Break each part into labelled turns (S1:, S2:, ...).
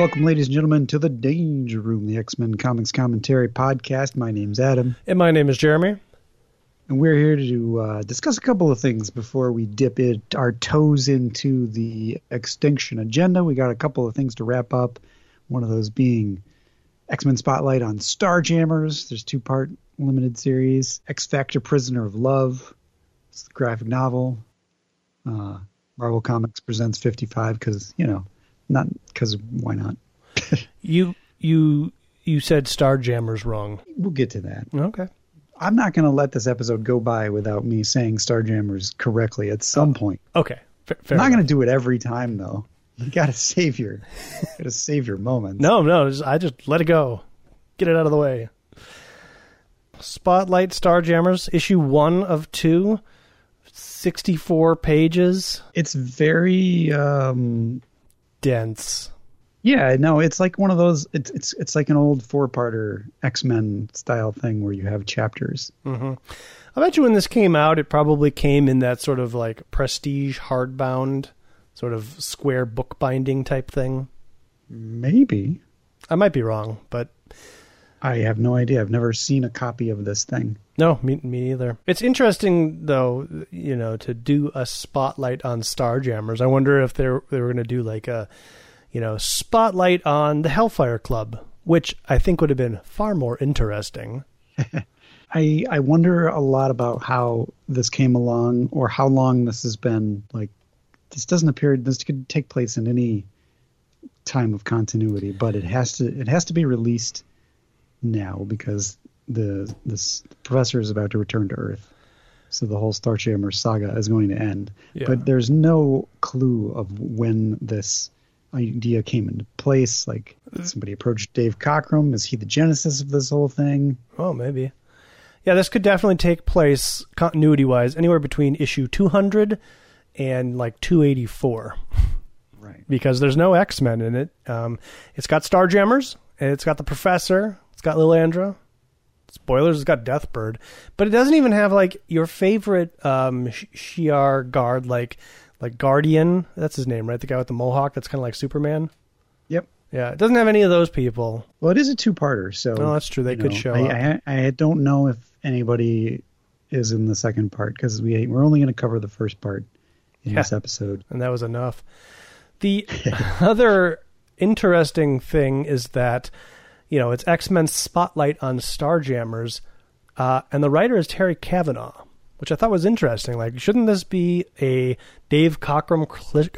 S1: Welcome, ladies and gentlemen, to the Danger Room, the X Men Comics Commentary Podcast. My name's Adam.
S2: And my name is Jeremy.
S1: And we're here to uh, discuss a couple of things before we dip it, our toes into the extinction agenda. We got a couple of things to wrap up. One of those being X Men Spotlight on Starjammers. There's two part limited series. X Factor Prisoner of Love. It's the graphic novel. Uh, Marvel Comics presents 55 because, you know, not because why not?
S2: you you you said Starjammers wrong.
S1: We'll get to that.
S2: Okay.
S1: I'm not going to let this episode go by without me saying Starjammers correctly at some point.
S2: Okay. Fair, fair
S1: I'm not going to do it every time though. You got to save your, got to save your moments.
S2: No, no, just- I just let it go. Get it out of the way. Spotlight Starjammers, issue one of two, 64 pages.
S1: it's very, um,
S2: Dense.
S1: yeah, no, it's like one of those. It's it's it's like an old four-parter X-Men style thing where you have chapters. Mm-hmm.
S2: I bet you when this came out, it probably came in that sort of like prestige hardbound, sort of square bookbinding type thing.
S1: Maybe
S2: I might be wrong, but
S1: I have no idea. I've never seen a copy of this thing.
S2: No, me, me either. It's interesting though, you know, to do a spotlight on Starjammers. I wonder if they're they were going to do like a, you know, spotlight on the Hellfire Club, which I think would have been far more interesting.
S1: I I wonder a lot about how this came along or how long this has been like this doesn't appear this could take place in any time of continuity, but it has to it has to be released now because the this professor is about to return to Earth. So the whole Starjammer saga is going to end.
S2: Yeah.
S1: But there's no clue of when this idea came into place. Like somebody approached Dave Cockrum. Is he the genesis of this whole thing?
S2: Oh, maybe. Yeah, this could definitely take place continuity wise anywhere between issue 200 and like 284
S1: Right.
S2: because there's no X Men in it. Um, it's got Starjammers, and it's got the Professor, it's got Lilandra. Spoilers, it's got Deathbird, but it doesn't even have like your favorite um, Sh- Shi'ar guard, like like Guardian. That's his name, right? The guy with the mohawk. That's kind of like Superman.
S1: Yep.
S2: Yeah, it doesn't have any of those people.
S1: Well, it is a two-parter, so
S2: Oh, that's true. They could
S1: know,
S2: show
S1: I,
S2: up.
S1: I, I don't know if anybody is in the second part because we we're only going to cover the first part in
S2: Yeah.
S1: this episode.
S2: and that was enough. The other interesting thing is that, you know, it's X Men Spotlight on Starjammers, uh, and the writer is Terry Kavanagh, which I thought was interesting. Like, shouldn't this be a Dave Cockrum,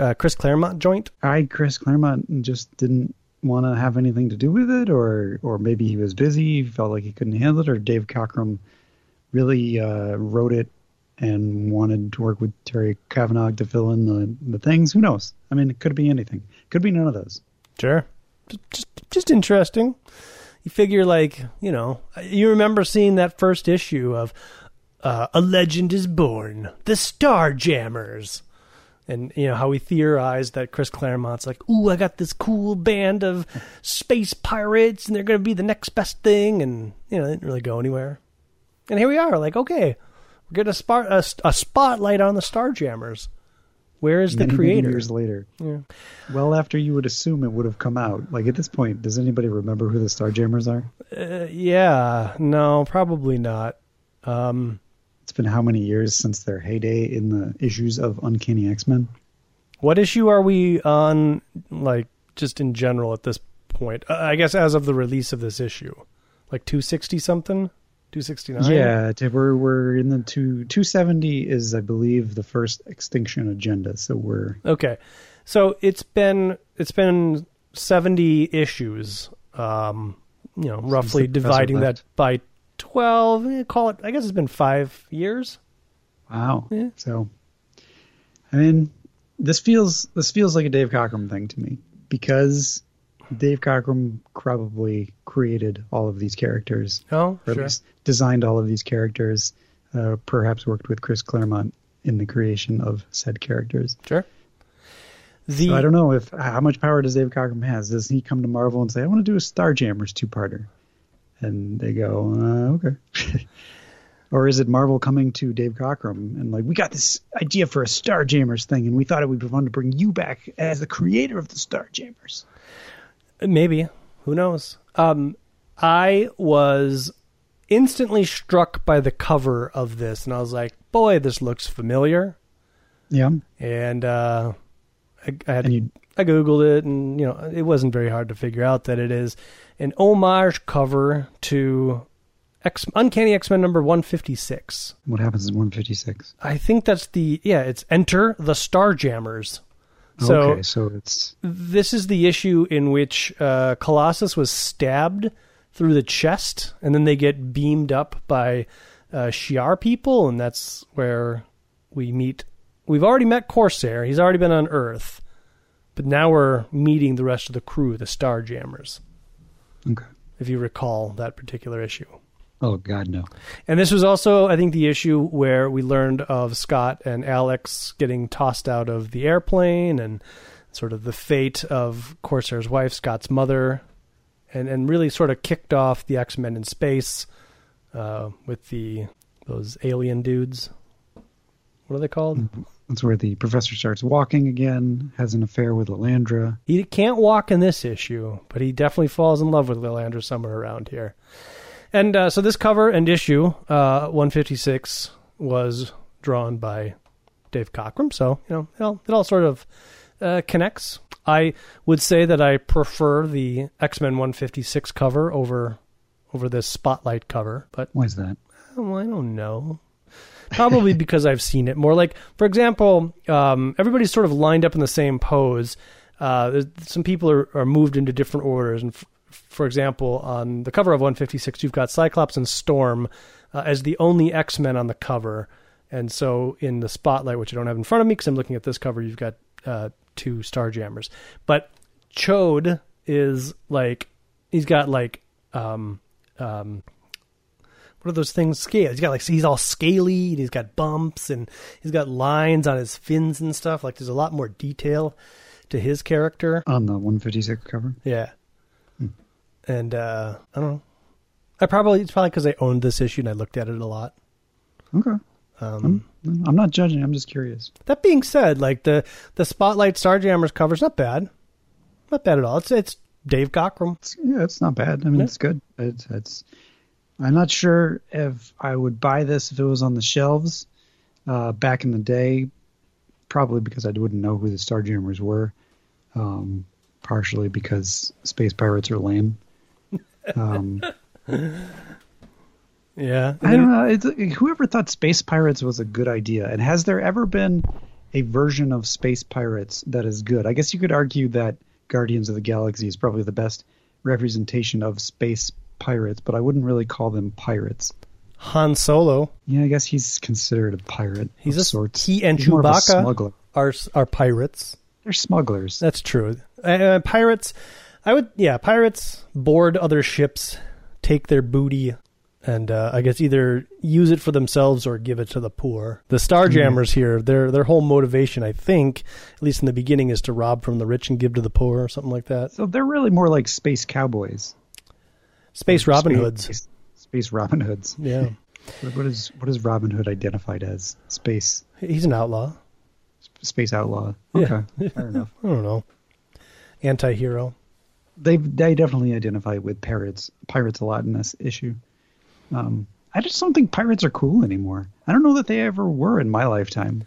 S2: uh, Chris Claremont joint?
S1: I Chris Claremont just didn't want to have anything to do with it, or or maybe he was busy, felt like he couldn't handle it, or Dave Cockrum really uh, wrote it and wanted to work with Terry Kavanagh to fill in the the things. Who knows? I mean, it could be anything. Could be none of those.
S2: Sure. Just, just, interesting. You figure, like, you know, you remember seeing that first issue of uh, A Legend is Born, The Starjammers. And, you know, how we theorized that Chris Claremont's like, ooh, I got this cool band of space pirates, and they're going to be the next best thing. And, you know, it didn't really go anywhere. And here we are, like, okay, we're getting a, spot, a, a spotlight on the Starjammers. Where is the
S1: many, many
S2: creator?
S1: years later.
S2: Yeah.
S1: Well, after you would assume it would have come out. Like at this point, does anybody remember who the Starjammers are?
S2: Uh, yeah, no, probably not. Um,
S1: It's been how many years since their heyday in the issues of Uncanny X Men?
S2: what issue are we on, like, just in general at this point? Uh, I guess as of the release of this issue. Like 260 something? 269?
S1: Yeah, we're we're in the two two seventy is I believe the first Extinction Agenda. So we're
S2: Okay. So it's been it's been 70 issues um you know, roughly dividing that by 12, eh, call it I guess it's been 5 years.
S1: wow.
S2: Yeah.
S1: So, I mean, this feels this feels like a Dave Cockrum thing to me because Dave Cockrum probably created all of these characters.
S2: Oh,
S1: or at
S2: sure.
S1: least designed all of these characters, uh, perhaps worked with Chris Claremont in the creation of said characters.
S2: Sure. The
S1: So I don't know if how much power does Dave Cockrum has. Does he come to Marvel and say, "I want to do a Starjammers two-parter," and they go, uh, "Okay," or is it Marvel coming to Dave Cockrum and like, "We got this idea for a Starjammers thing, and we thought it would be fun to bring you back as the creator of the Starjammers."
S2: Maybe. Who knows? Um, I was instantly struck by the cover of this, and I was like, "Boy, this looks familiar."
S1: Yeah.
S2: And uh, I, I had
S1: And
S2: I googled it, and you know, it wasn't very hard to figure out that it is an homage cover to X Uncanny X Men number one fifty six.
S1: what happens in 156?
S2: I think that's the yeah. It's Enter the Starjammers. So
S1: okay, so it's
S2: this is the issue in which uh, Colossus was stabbed through the chest, and then they get beamed up by uh, Shi'ar people, and that's where we meet. We've already met Corsair; he's already been on Earth, but now we're meeting the rest of the crew, the Starjammers.
S1: okay.
S2: If you recall that particular issue.
S1: Oh God, no.
S2: And this was also, I think, the issue where we learned of Scott and Alex getting tossed out of the airplane and sort of the fate of Corsair's wife, Scott's mother, and, and really sort of kicked off the X Men in space uh, with the those alien dudes. What are they called?
S1: That's where the professor starts walking again, has an affair with Lilandra.
S2: He can't walk in this issue, but he definitely falls in love with Lilandra somewhere around here. And uh, so this cover and issue, uh, 156, was drawn by Dave Cockrum. So, you know, it all, it all sort of uh, connects. I would say that I prefer the X Men 156 cover over over this Spotlight cover, but
S1: Why is that?
S2: well, I don't know. Probably because I've seen it more. Like, for example, um, everybody's sort of lined up in the same pose. Uh, some people are, are moved into different orders. And f- for example, on the cover of 156, you've got Cyclops and Storm uh, as the only X Men on the cover. And so in the spotlight, which I don't have in front of me because I'm looking at this cover, you've got uh, two Starjammers. But Ch'od is like, he's got like, um, um, what are those things? Scale. He's got like he's all scaly and he's got bumps and he's got lines on his fins and stuff. Like there's a lot more detail to his character.
S1: On the 156 cover?
S2: Yeah. And uh I don't know. I probably it's probably because I owned this issue and I looked at it a lot.
S1: Okay.
S2: Um,
S1: I'm not judging. I'm just curious.
S2: That being said, like the the Spotlight Starjammers cover's not bad, not bad at all. It's it's Dave Cockrum.
S1: It's, yeah, it's not bad. I mean,
S2: Yeah.
S1: it's good. It's, it's. I'm not sure if I would buy this if it was on the shelves uh, back in the day. Probably because I wouldn't know who the Starjammers were. Um, partially because space pirates are lame. Um,
S2: Yeah,
S1: I don't know. It's, whoever thought space pirates was a good idea, and has there ever been a version of space pirates that is good? I guess you could argue that Guardians of the Galaxy is probably the best representation of space pirates, but I wouldn't really call them pirates.
S2: Han Solo.
S1: Yeah, I guess he's considered a pirate.
S2: He's a
S1: sorts.
S2: he and
S1: He's
S2: Chewbacca
S1: smuggler.
S2: are are pirates.
S1: They're smugglers.
S2: That's true. Uh, pirates, I would, yeah, pirates board other ships, take their booty, and uh, I guess either use it for themselves or give it to the poor. The Starjammers here, their their whole motivation, I think, at least in the beginning, is to rob from the rich and give to the poor, or something like that.
S1: So they're really more like space cowboys.
S2: Space Robin
S1: Space-
S2: Hoods.
S1: Space Robin Hoods.
S2: Yeah,
S1: What is what is Robin Hood identified as? Space
S2: he's an outlaw.
S1: space outlaw.
S2: Yeah.
S1: Okay, fair enough.
S2: I don't know, anti-hero.
S1: They they definitely identify with pirates pirates a lot in this issue. Um, I just don't think pirates are cool anymore. I don't know that they ever were in my lifetime.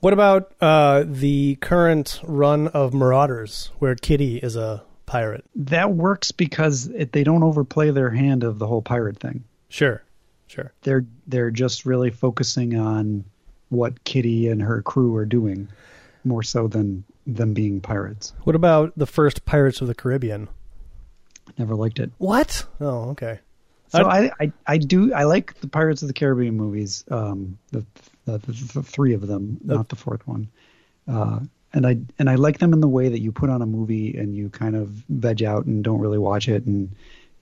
S2: What about uh, the current run of Marauders, where Kitty is a pirate?
S1: That works because it, they don't overplay their hand of the whole pirate thing.
S2: Sure, sure.
S1: They're they're just really focusing on what Kitty and her crew are doing, more so than them being pirates.
S2: What about the first Pirates of the Caribbean?
S1: Never liked it.
S2: What? Oh, okay.
S1: So I, I, I do I like the Pirates of the Caribbean movies, um, the, the, the, the three of them, not the fourth one, uh, and I and I like them in the way that you put on a movie and you kind of veg out and don't really watch it and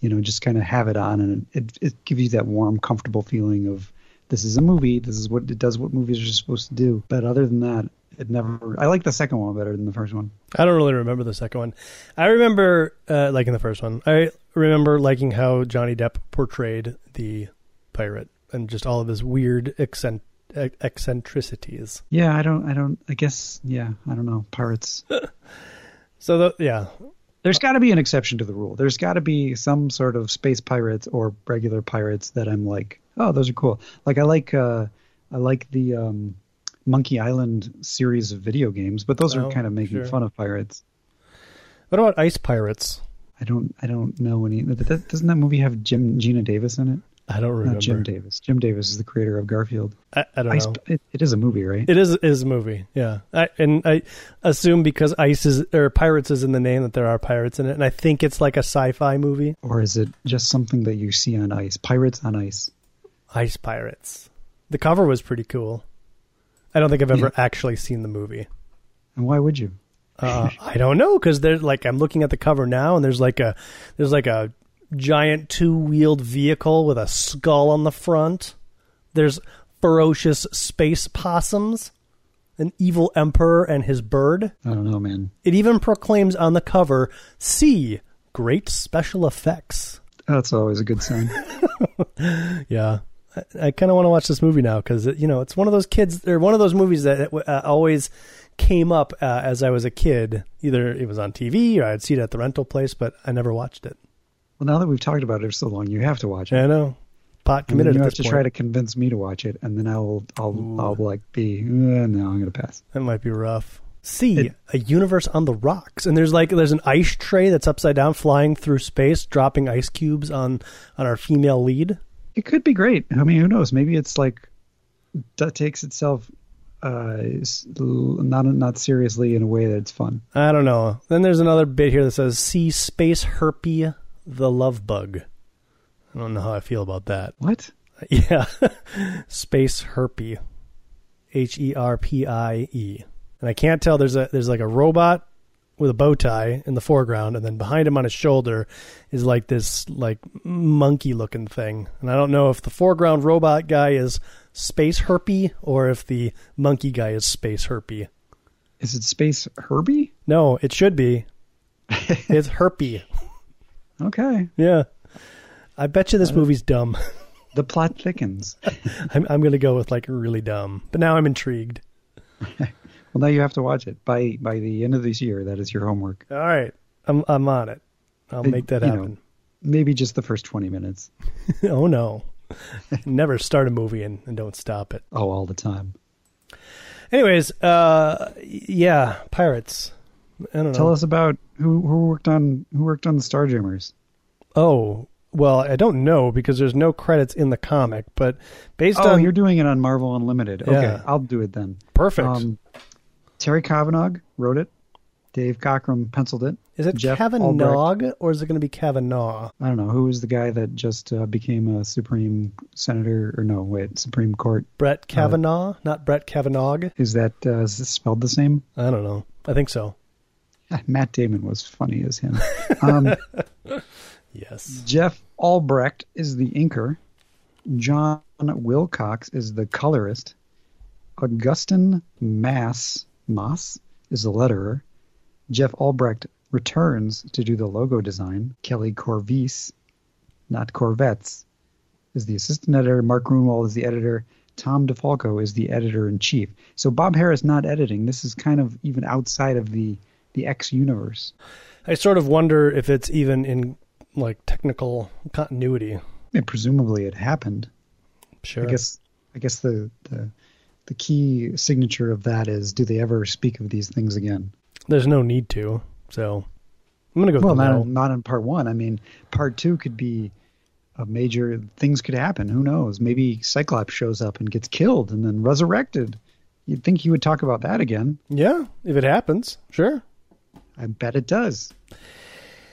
S1: you know just kind of have it on and it it gives you that warm, comfortable feeling of this is a movie, this is what it does what movies are supposed to do. But other than that, it never. I like the second one better than the first one.
S2: I don't really remember the second one. I remember uh, liking the first one. I remember liking how Johnny Depp portrayed the pirate and just all of his weird accent, eccentricities.
S1: Yeah, I don't I don't I guess yeah I don't know pirates.
S2: So the, yeah,
S1: There's got to be an exception to the rule. There's got to be some sort of space pirates or regular pirates that I'm like, oh, those are cool. Like I like uh, I like the um, Monkey Island series of video games, but those
S2: Oh,
S1: are kind of making
S2: sure.
S1: fun of pirates.
S2: What about Ice Pirates?
S1: I don't I don't know any. That, doesn't that movie have Jim Geena Davis in it?
S2: I don't remember.
S1: Not Jim Davis. Jim Davis is the creator of Garfield.
S2: I, I don't
S1: Ice,
S2: know.
S1: it, it is a movie, right?
S2: It is is a movie, yeah. I, and I assume because ice is or pirates is in the name that there are pirates in it, and I think it's like a sci-fi movie.
S1: or is it just something that you see on ice? Pirates on ice.
S2: Ice Pirates. The cover was pretty cool. I don't think I've ever actually seen the movie.
S1: And why would you?
S2: Uh, I don't know because there's like I'm looking at the cover now, and there's like a there's like a giant two wheeled vehicle with a skull on the front. There's ferocious space possums, an evil emperor and his bird.
S1: I don't know, man.
S2: It even proclaims on the cover, "See great special effects."
S1: That's always a good sign.
S2: Yeah. I, I kind of want to watch this movie now because you know it's one of those kids or one of those movies that uh, always came up uh, as I was a kid. Either it was on TV or I'd see it at the rental place, but I never watched it.
S1: well, now that we've talked about it for so long, you have to watch it.
S2: I know. Pot committed
S1: you have to
S2: point.
S1: try to convince me to watch it, and then I'll I'll I'll like be uh, no, I'm gonna pass.
S2: That might be rough. See
S1: It-
S2: a universe on the rocks, and there's like there's an ice tray that's upside down, flying through space, dropping ice cubes on on our female lead.
S1: It could be great. I mean, who knows? Maybe it's like that takes itself uh not not seriously in a way that's fun.
S2: I don't know. Then there's another bit here that says "See Space Herpie the Love Bug." I don't know how I feel about that.
S1: What?
S2: Yeah, Space Herpie, H E R P I E, and I can't tell. There's a there's like a robot with a bow tie in the foreground, and then behind him on his shoulder is like this like monkey looking thing, and I don't know if the foreground robot guy is Space Herpie or if the monkey guy is Space Herpie.
S1: Is it Space Herbie?
S2: No, it should be. it's Herpie.
S1: Okay.
S2: Yeah. I bet you this uh, movie's dumb.
S1: The plot thickens.
S2: I'm, I'm going to go with like really dumb. But now I'm intrigued.
S1: Well, now you have to watch it by by the end of this year. That is your homework.
S2: All right. I'm I'm on it. I'll make that
S1: you know.
S2: happen.
S1: Maybe just the first twenty minutes.
S2: oh no. Never start a movie and, and don't stop it.
S1: Oh, all the time.
S2: Anyways, uh yeah, pirates. I don't know.
S1: Tell us about who who worked on who worked on the Starjammers.
S2: Oh, well, I don't know because there's no credits in the comic, but based
S1: Oh,
S2: on
S1: you're doing it on Marvel Unlimited. Okay,
S2: Yeah.
S1: I'll do it then.
S2: perfect.
S1: Um, Terry Kavanagh wrote it. Dave Cockrum penciled it.
S2: is it
S1: Jeff
S2: Kavanaugh or is it going to be Kavanaugh?
S1: I don't know who was the guy that just uh, became a Supreme Senator or no, wait, Supreme Court.
S2: Brett Kavanaugh, not Brett Kavanaugh.
S1: Is that uh, is spelled the same?
S2: I don't know. I think so.
S1: Matt Damon was funny as him. Um,
S2: Yes.
S1: Jeff Albrecht is the inker. John Wilcox is the colorist. Augustin Mass Moss is the letterer. Jeff Albrecht returns to do the logo design. Kelly Corvese, not Corvettes, is the assistant editor. Mark Gruenwald is the editor. Tom DeFalco is the editor in chief. So Bob Harras not editing. This is kind of even outside of the the X universe.
S2: I sort of wonder if it's even in like technical continuity.
S1: And presumably it happened.
S2: Sure.
S1: I guess I guess the, the the key signature of that is do they ever speak of these things again?
S2: There's no need to. So I'm gonna go
S1: Well, not in, not in part one. I mean, part two could be a major things could happen. Who knows? Maybe Cyclops shows up and gets killed and then resurrected. You'd think he would talk about that again.
S2: Yeah, if it happens, sure.
S1: I bet it does.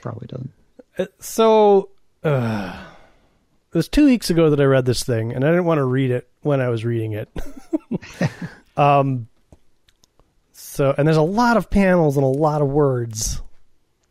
S1: Probably doesn't.
S2: Uh, So uh, it was two weeks ago that I read this thing, and I didn't want to read it when I was reading it. um. So and there's a lot of panels and a lot of words.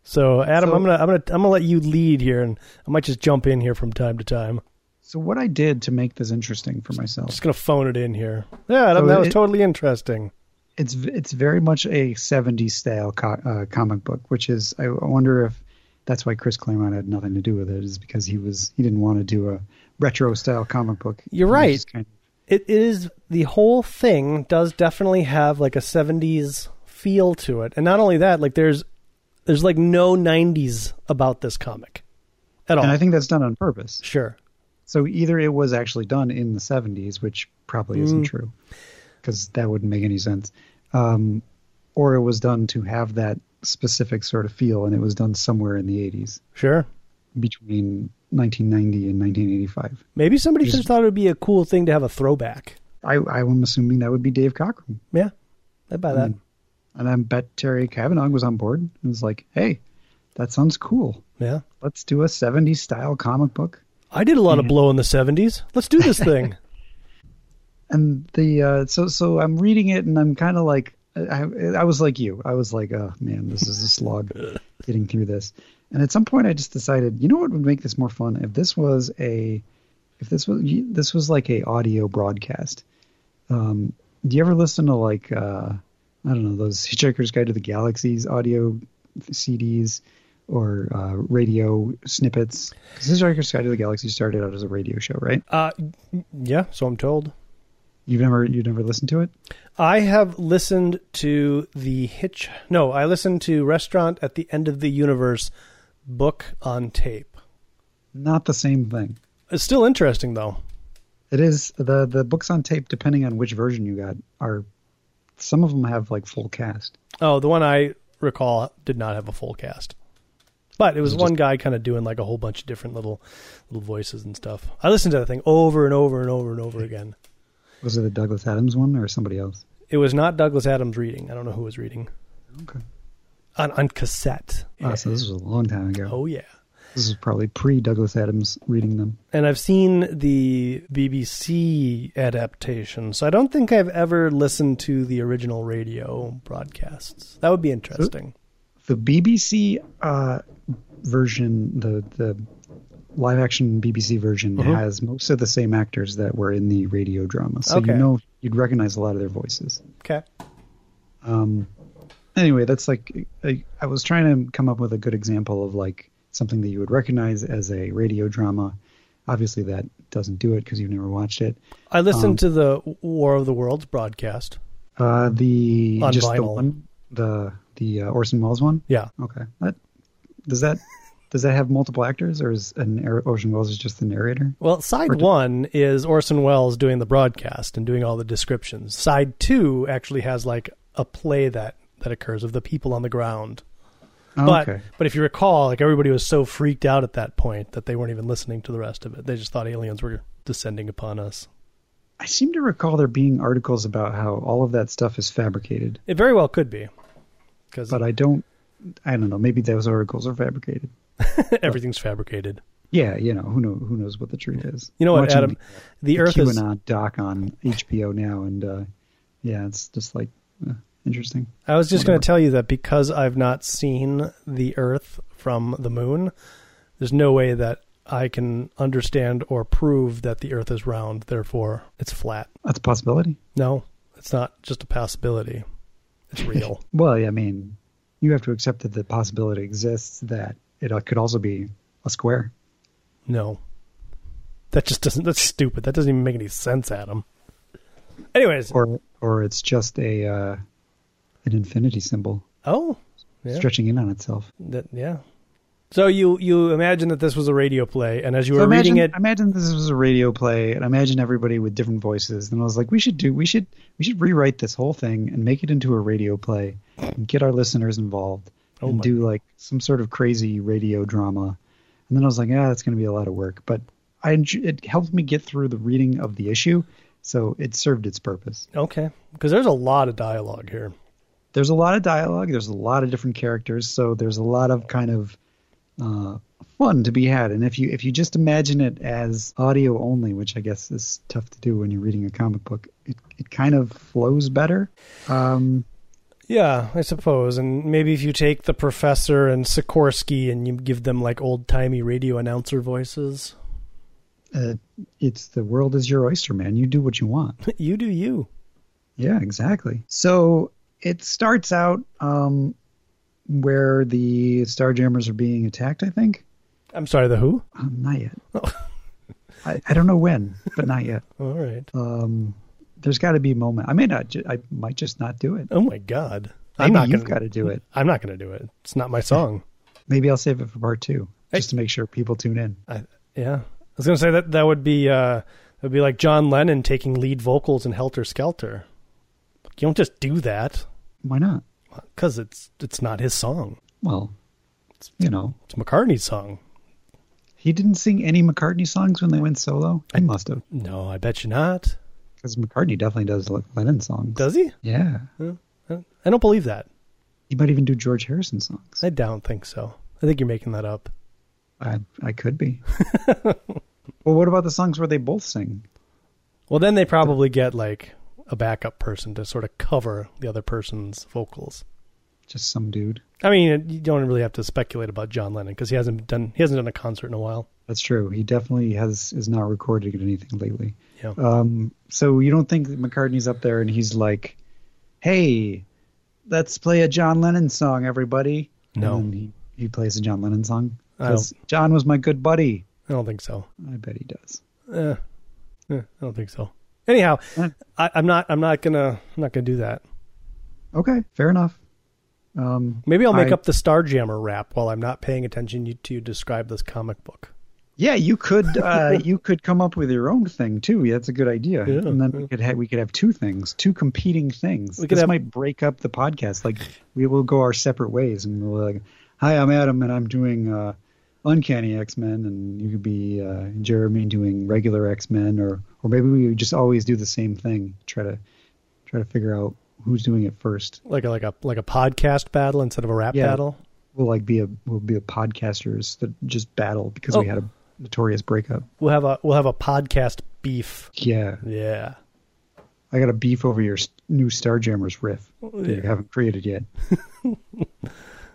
S2: So Adam,
S1: So-
S2: I'm gonna I'm gonna I'm gonna let you lead here, and I might just jump in here from time to time.
S1: So what I did to make this interesting for myself,
S2: Just gonna phone it in here. Yeah, Adam,
S1: So
S2: that was
S1: it-
S2: totally interesting.
S1: it's it's very much a 70s style co- uh, comic book, which is I wonder if that's why Chris Claremont had nothing to do with it, is because he was he didn't want to do a retro style comic book.
S2: You're right.
S1: kind of-
S2: it is the whole thing does definitely have like a 70s feel to it and not only that like there's There's like no 90s about this comic at all.
S1: And I think that's done on purpose.
S2: sure.
S1: So either it was actually done in the 70s, which probably isn't
S2: Mm.
S1: true, because that wouldn't make any sense, um, or it was done to have that specific sort of feel, and it was done somewhere in the 80s,
S2: Sure.
S1: between 1990 and 1985.
S2: Maybe somebody
S1: Just-
S2: thought it would be a cool thing to have a throwback.
S1: I, I'm assuming that would be Dave Cockrum.
S2: Yeah. I buy that.
S1: Mm. And I bet Terry Kavanagh was on board and was like, hey, that sounds cool.
S2: Yeah.
S1: Let's do a 70s style comic book.
S2: I did a lot of blow in the 70s. Let's do this thing.
S1: and the uh, so so I'm reading it and I'm kind of like I, I was like you I was like oh man this is a slog getting through this and at some point I just decided you know what would make this more fun if this was a if this was this was like a audio broadcast um, do you ever listen to like uh, I don't know those Hitchhiker's Guide to the Galaxy's audio CDs or uh, radio snippets 'Cause Hitchhiker's Guide to the Galaxy started out as a radio show right
S2: uh, yeah, so I'm told.
S1: you've never you've never listened to it
S2: I have listened to the Hitch. No, I listened to Restaurant at the End of the Universe book on tape.
S1: not the same thing
S2: It's still interesting though.
S1: It is the the books on tape, depending on which version you got, are some of them have like full cast.
S2: Oh, the one I recall did not have a full cast. But it was
S1: Was
S2: one
S1: just-
S2: guy kind of doing like a whole bunch of different little little voices and stuff. I listened to that thing over and over and over and over again.
S1: Was it the Douglas Adams one or somebody else?
S2: It was not Douglas Adams reading. I don't know who was reading.
S1: Okay.
S2: On on cassette.
S1: Oh, so this was a long time ago.
S2: Oh yeah.
S1: This is probably pre Douglas Adams reading them.
S2: And I've seen the BBC adaptation, so I don't think I've ever listened to the original radio broadcasts. That would be interesting.
S1: The BBC uh, version, the the live action BBC version,
S2: Mhm.
S1: has most of the same actors that were in the radio drama, so
S2: Okay.
S1: you know you'd recognize a lot of their voices.
S2: Okay.
S1: Um, anyway, that's like I, I was trying to come up with a good example of like something that you would recognize as a radio drama. Obviously, that doesn't do it because you've never watched it.
S2: I listened
S1: Um,
S2: to the War of the Worlds broadcast.
S1: Uh, the
S2: On
S1: just the one, the the uh, Orson Welles one.
S2: Yeah.
S1: Okay, that does that does that have multiple actors, or is an Orson Welles is just the narrator?
S2: Well, side
S1: Or
S2: one is Orson Welles doing the broadcast and doing all the descriptions. Side two actually has like a play that that occurs of the people on the ground.
S1: Oh,
S2: But
S1: okay,
S2: but if you recall, like everybody was so freaked out at that point that they weren't even listening to the rest of it. They just thought aliens were descending upon us.
S1: I seem to recall there being articles about how all of that stuff is fabricated,
S2: It very well could be, because
S1: but I don't. I don't know. Maybe those articles are fabricated.
S2: everything's fabricated.
S1: Yeah, you know who know who knows what the truth is.
S2: You know what, Adam?
S1: The,
S2: The
S1: the
S2: Earth is.
S1: QAnon doc on HBO now, and uh, yeah, it's just like uh, interesting.
S2: I was just going to tell you that because I've not seen the Earth from the moon, there's no way that I can understand or prove that the Earth is round. Therefore, it's flat.
S1: That's a possibility.
S2: No, it's not just a possibility. It's real.
S1: Well, yeah, I mean, you have to accept that the possibility exists that it could also be a square.
S2: no, that just doesn't. That's stupid. That doesn't even make any sense, Adam. Anyways,
S1: or or it's just a uh, an infinity symbol
S2: oh, yeah,
S1: stretching in on itself.
S2: that, yeah. So you you imagine that this was a radio play, and as you
S1: So
S2: were
S1: imagine,
S2: reading it, I
S1: imagine this was a radio play, and I imagine everybody with different voices. And I was like, we should do, we should, we should rewrite this whole thing and make it into a radio play, and get our listeners involved,
S2: Oh
S1: and do like some sort of crazy radio drama. And then I was like, ah, that's going to be a lot of work, but I it helped me get through the reading of the issue, so it served its purpose.
S2: okay, because there's a lot of dialogue here.
S1: There's a lot of dialogue. There's a lot of different characters, so there's a lot of kind of uh, fun to be had. And if you if you just imagine it as audio only, which I guess is tough to do when you're reading a comic book, it it kind of flows better. Um,
S2: Yeah, I suppose. And maybe if you take the professor and Sikorsky and you give them like old timey radio announcer voices,
S1: uh, it's the world is your oyster, man. You do what you want.
S2: you do you.
S1: Yeah, exactly. So it starts out um, where the Starjammers are being attacked. I think
S2: I'm sorry, the who?
S1: uh, not yet. I, I don't know when, but not yet.
S2: All right.
S1: um, there's got to be a moment. I may not. Ju- I might just not do it.
S2: Oh my god. I'm not
S1: you've
S2: gonna-
S1: got to do it.
S2: I'm not going to do it. It's not my song.
S1: Maybe I'll save it for part two,
S2: Hey.
S1: just to make sure people tune in.
S2: I, yeah, I was going to say that that would be uh, that would be like John Lennon taking lead vocals in Helter Skelter. You don't just do that
S1: Why not?
S2: because it's it's not his song.
S1: Well, you know,
S2: It's McCartney's song.
S1: he didn't sing any McCartney songs when they went solo. He must have,
S2: No, I bet you not.
S1: because McCartney definitely does Lennon songs.
S2: Does he?
S1: Yeah,
S2: I don't believe that.
S1: he might even do George Harrison songs.
S2: I don't think so. I think you're making that up.
S1: I I could be. well, what about the songs where they both sing?
S2: Well, then they probably get like a backup person to sort of cover the other person's vocals.
S1: Just some dude.
S2: I mean, you don't really have to speculate about John Lennon because he hasn't done he hasn't done a concert in a while.
S1: That's true. He definitely has is not recording anything lately.
S2: Yeah.
S1: Um, so you don't think that McCartney's up there and he's like, "Hey, let's play a John Lennon song, everybody."
S2: No.
S1: He he plays a John Lennon song because John was my good buddy.
S2: I don't think so.
S1: I bet he does.
S2: Eh, eh, I don't think so. Anyhow. I, I'm not. I'm not gonna. I'm not gonna do that.
S1: Okay, fair enough. Um,
S2: Maybe I'll make
S1: I-
S2: up the Starjammer rap while I'm not paying attention you- to describe this comic book.
S1: Yeah, you could uh, you could come up with your own thing too. Yeah, that's a good idea.
S2: Yeah,
S1: and then
S2: yeah.
S1: we could have we could have two things, two competing things.
S2: We could
S1: this
S2: have-
S1: might break up the podcast. Like we will go our separate ways, and we'll like, hi, I'm Adam, and I'm doing uh, Uncanny X Men, and you could be uh, Jeremy doing regular X Men, or or maybe we just always do the same thing. Try to try to figure out who's doing it first.
S2: Like a like a like a podcast battle instead of a rap
S1: Yeah.
S2: battle.
S1: We'll like be a we'll be a podcasters that just battle because we
S2: Oh.
S1: had a notorious breakup.
S2: We'll have a we'll have a podcast beef.
S1: Yeah.
S2: Yeah.
S1: I got a beef over your new Starjammers riff that you haven't created yet.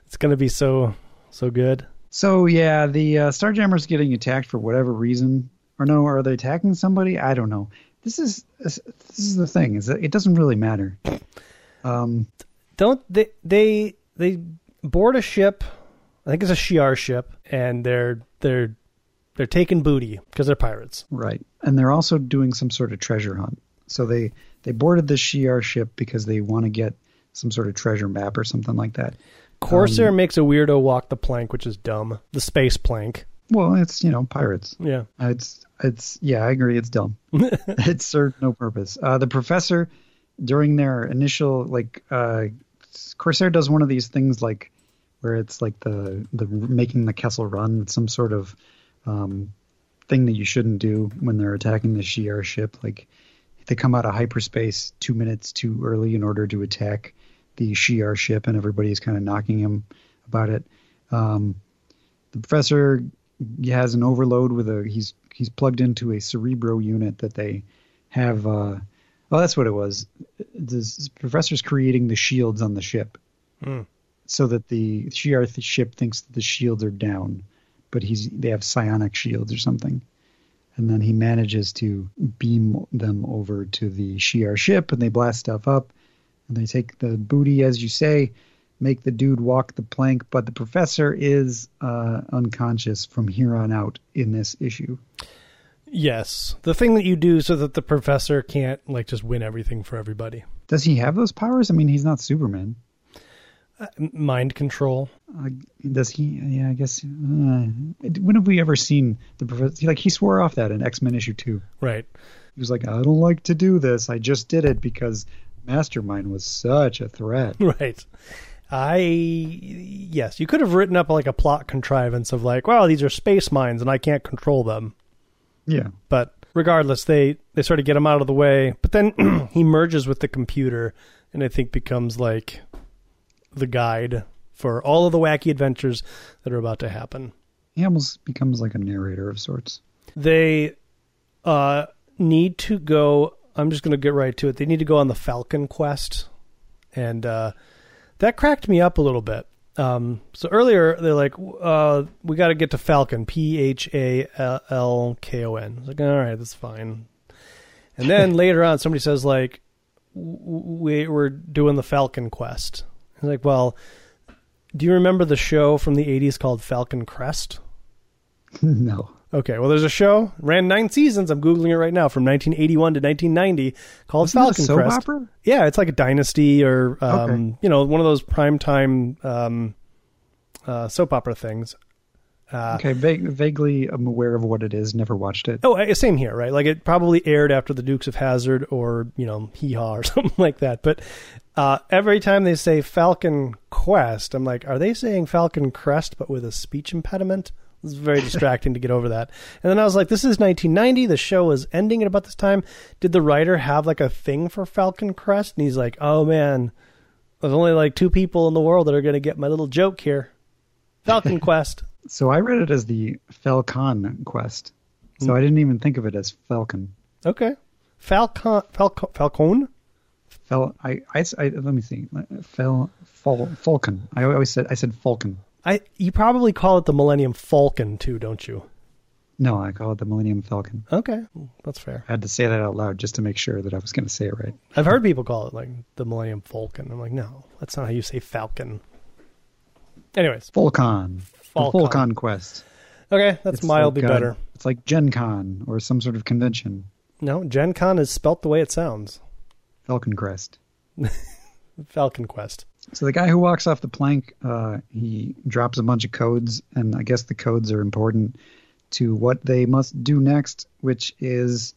S2: It's gonna be so so good.
S1: So yeah, the uh, Starjammers getting attacked for whatever reason, or no, are they attacking somebody? I don't know. This is this, is the thing is that it doesn't really matter. Um,
S2: Don't they they they board a ship? I think it's a Shi'ar ship, and they're they're they're taking booty because they're pirates.
S1: right, and they're also doing some sort of treasure hunt. So they they boarded the Shi'ar ship because they want to get some sort of treasure map or something like that.
S2: Corsair
S1: Um,
S2: makes a weirdo walk the plank, which is dumb. The space plank.
S1: Well, it's you know pirates.
S2: Yeah.
S1: It's it's yeah, I agree. It's dumb. it served no purpose. Uh, the professor, during their initial like, uh, Corsair does one of these things like where it's like the the making the Kessel run, some sort of um, thing that you shouldn't do when they're attacking the Shi'ar ship. Like they come out of hyperspace two minutes too early in order to attack the Shi'ar ship, and everybody's kind of knocking him about it. Um, the professor has an overload with a he's he's plugged into a cerebro unit that they have uh oh that's what it was the professor's creating the shields on the ship
S2: Hmm.
S1: so that the Shi'ar ship thinks that the shields are down but he's they have psionic shields or something and then he manages to beam them over to the Shi'ar ship and they blast stuff up and they take the booty as you say make the dude walk the plank, but the professor is uh, unconscious from here on out in this issue.
S2: Yes. The thing that you do so that the professor can't like just win everything for everybody.
S1: Does he have those powers? I mean, he's not Superman.
S2: Uh, mind control.
S1: Uh, does he? Yeah, I guess. Uh, when have we ever seen the professor? Like he swore off that in X Men issue two.
S2: Right.
S1: He was like, "I don't like to do this. I just did it because Mastermind was such a threat."
S2: Right. I yes, you could have written up like a plot contrivance of like, well, these are space mines and I can't control them.
S1: Yeah,
S2: But regardless, they they sort of get him out of the way. But then he merges with the computer, and I think becomes like the guide for all of the wacky adventures that are about to happen.
S1: he almost becomes like a narrator of sorts.
S2: They uh, need to go. I'm just going to get right to it. They need to go on the Falcon quest, and uh, that cracked me up a little bit. Um, so earlier they're like, uh, "We got to get to Falcon." P H A L L K O N. I was like, all right, that's fine. And then later on, somebody says like, "We we're doing the Falcon quest." I like, well, do you remember the show from the '80s called Falcon Crest?
S1: no.
S2: Okay, well, there's a show ran nine seasons. I'm googling it right now from 1981 to 1990 called
S1: Isn't
S2: Falcon
S1: soap
S2: Crest.
S1: opera?
S2: Yeah, it's like a dynasty or um,
S1: Okay.
S2: you know one of those primetime um, uh, soap opera things. Uh,
S1: Okay, vague, vaguely I'm aware of what it is. Never watched it.
S2: Oh, same here, right? Like it probably aired after the Dukes of Hazzard or you know Hee Haw or something like that. But uh, every time they say Falcon Quest, I'm like, are they saying Falcon Crest but with a speech impediment? It's very distracting to get over that. And then I was like, this is 1990. The show was ending at about this time. Did the writer have like a thing for Falcon Crest? And he's like, oh man, there's only like two people in the world that are going to get my little joke here. Falcon Quest.
S1: So I read it as the Falcon quest. So hmm. I didn't even think of it as Falcon.
S2: Okay. Falcon Falcon Falcon.
S1: Fel, I, I, I- let me see. Fel, Fal, Falcon. I always said I said Falcon.
S2: I you probably call it the Millennium Falcon too, don't you?
S1: No, I call it the Millennium Falcon.
S2: Okay, that's fair.
S1: I had to say that out loud just to make sure that I was going to say it right.
S2: I've heard people call it like the Millennium Falcon. I'm like, no, that's not how you say Falcon. Anyways,
S1: Falcon.
S2: Falcon.
S1: Falcon quest.
S2: okay, that's
S1: It's
S2: mildly
S1: like, uh,
S2: better.
S1: It's like Gen Con or some sort of convention.
S2: No, Gen Con is spelt the way it sounds.
S1: Falcon Crest.
S2: Falcon Quest.
S1: So the guy who walks off the plank, uh, he drops a bunch of codes, and I guess the codes are important to what they must do next, which is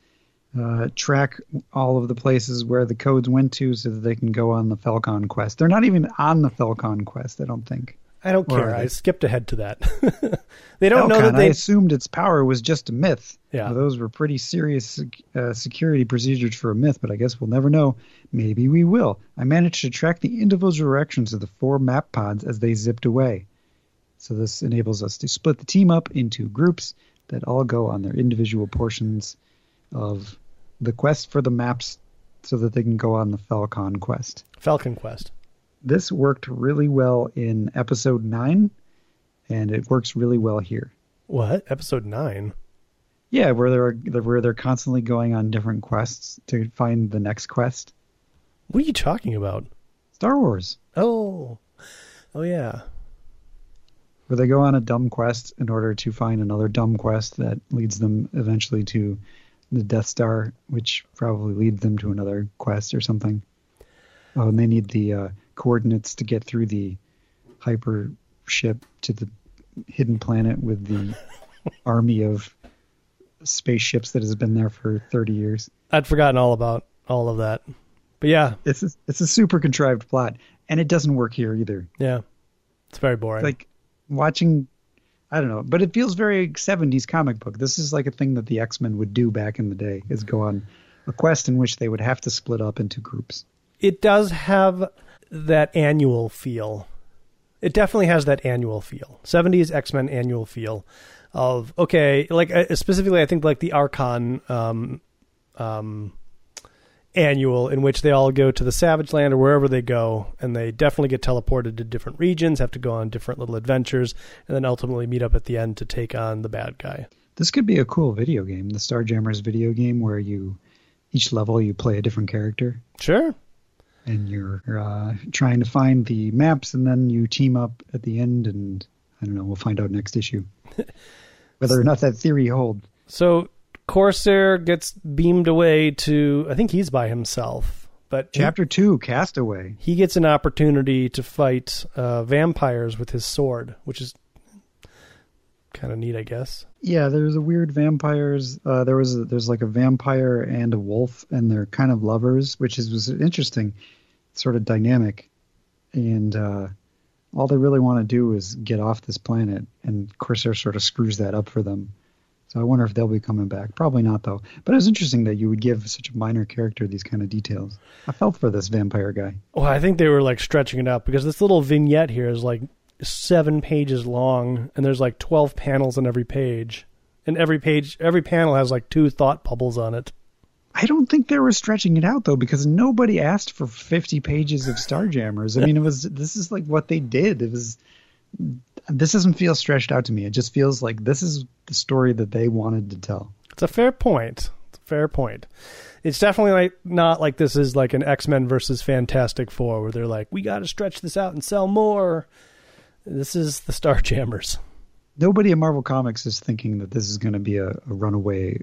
S1: uh, track all of the places where the codes went to, so that they can go on the Falcon quest. They're not even on the Falcon quest, I don't think.
S2: I don't care.
S1: are
S2: I skipped ahead to that. they don't know
S1: Falcon,
S2: that
S1: I
S2: they.
S1: assumed its power was just a myth.
S2: Yeah.
S1: those were pretty serious uh, security procedures for a myth, but I guess we'll never know. Maybe we will. I managed to track the individual directions of the four map pods as they zipped away. So this enables us to split the team up into groups that all go on their individual portions of the quest for the maps so that they can go on the Falcon quest.
S2: Falcon Quest.
S1: This worked really well in episode 9 and it works really well here.
S2: What? Episode nine.
S1: Yeah, where they're where they're constantly going on different quests to find the next quest.
S2: What are you talking about?
S1: Star Wars,
S2: Oh, oh yeah.
S1: where they go on a dumb quest in order to find another dumb quest that leads them eventually to the Death Star, which probably leads them to another quest or something. Oh, and they need the uh, coordinates to get through the hyper ship to the hidden planet with the army of spaceships that has been there for 30 years.
S2: I'd forgotten all about all of that. But yeah,
S1: It's a, it's a super contrived plot, and it doesn't work here either.
S2: yeah. It's very boring.
S1: Like watching, I don't know, but it feels very 70s comic book. This is like a thing that the X Men would do back in the day: is go on a quest in which they would have to split up into groups.
S2: It does have that annual feel. It definitely has that annual feel. 70s X-Men annual feel of okay, like uh, specifically I think like the Arkon um um annual in which they all go to the Savage Land or wherever they go and they definitely get teleported to different regions, have to go on different little adventures and then ultimately meet up at the end to take on the bad guy.
S1: This could be a cool video game, the Starjammers video game, where you each level you play a different character.
S2: Sure.
S1: And you're uh, trying to find the maps, and then you team up at the end, and I don't know. We'll find out next issue whether or not that theory holds.
S2: So Corsair gets beamed away to I think he's by himself, but he-
S1: Chapter two, Castaway.
S2: he gets an opportunity to fight uh, vampires with his sword, which is kind of neat, I guess.
S1: Yeah, there's a weird vampires. Uh, there was a, there's like a vampire and a wolf, and they're kind of lovers, which is was interesting, sort of dynamic, and uh, all they really want to do is get off this planet, and Corsair sort of screws that up for them. So I wonder if they'll be coming back. Probably not though. But it was interesting that you would give such a minor character these kind of details. I felt for this vampire guy.
S2: Well, I think they were like stretching it out because this little vignette here is like seven pages long, and there's like twelve panels on every page, and every page, every panel has like two thought bubbles on it.
S1: I don't think they were stretching it out though, because nobody asked for 50 pages of Starjammers. I mean, it was this is like what they did. It was this doesn't feel stretched out to me. It just feels like this is the story that they wanted to tell.
S2: It's a fair point. It's a fair point. It's definitely like not like this is like an X Men versus Fantastic Four where they're like, we got to stretch this out and sell more. This is the Starjammers.
S1: nobody in Marvel Comics is thinking that this is going to be a, a runaway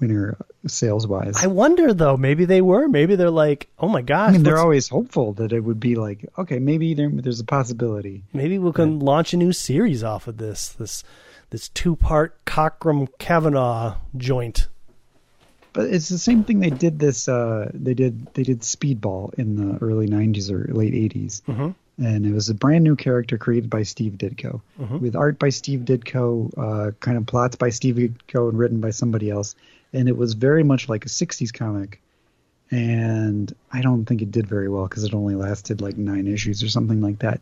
S1: winner sales wise.
S2: I wonder though, maybe they were. Maybe they're like, oh my gosh.
S1: I mean, they're always hopeful that it would be like, okay, maybe there, there's a possibility.
S2: maybe we can launch a new series off of this this this two part Cockrum Kavanagh joint.
S1: But it's the same thing they did this. Uh, they did they did Speedball in the early '90s or late '80s,
S2: Mhm.
S1: And it was a brand new character created by Steve Ditko,
S2: Mhm.
S1: with art by Steve Ditko, uh, kind of plots by Steve Ditko and written by somebody else, and it was very much like a '60s comic. And I don't think it did very well because it only lasted like nine issues or something like that.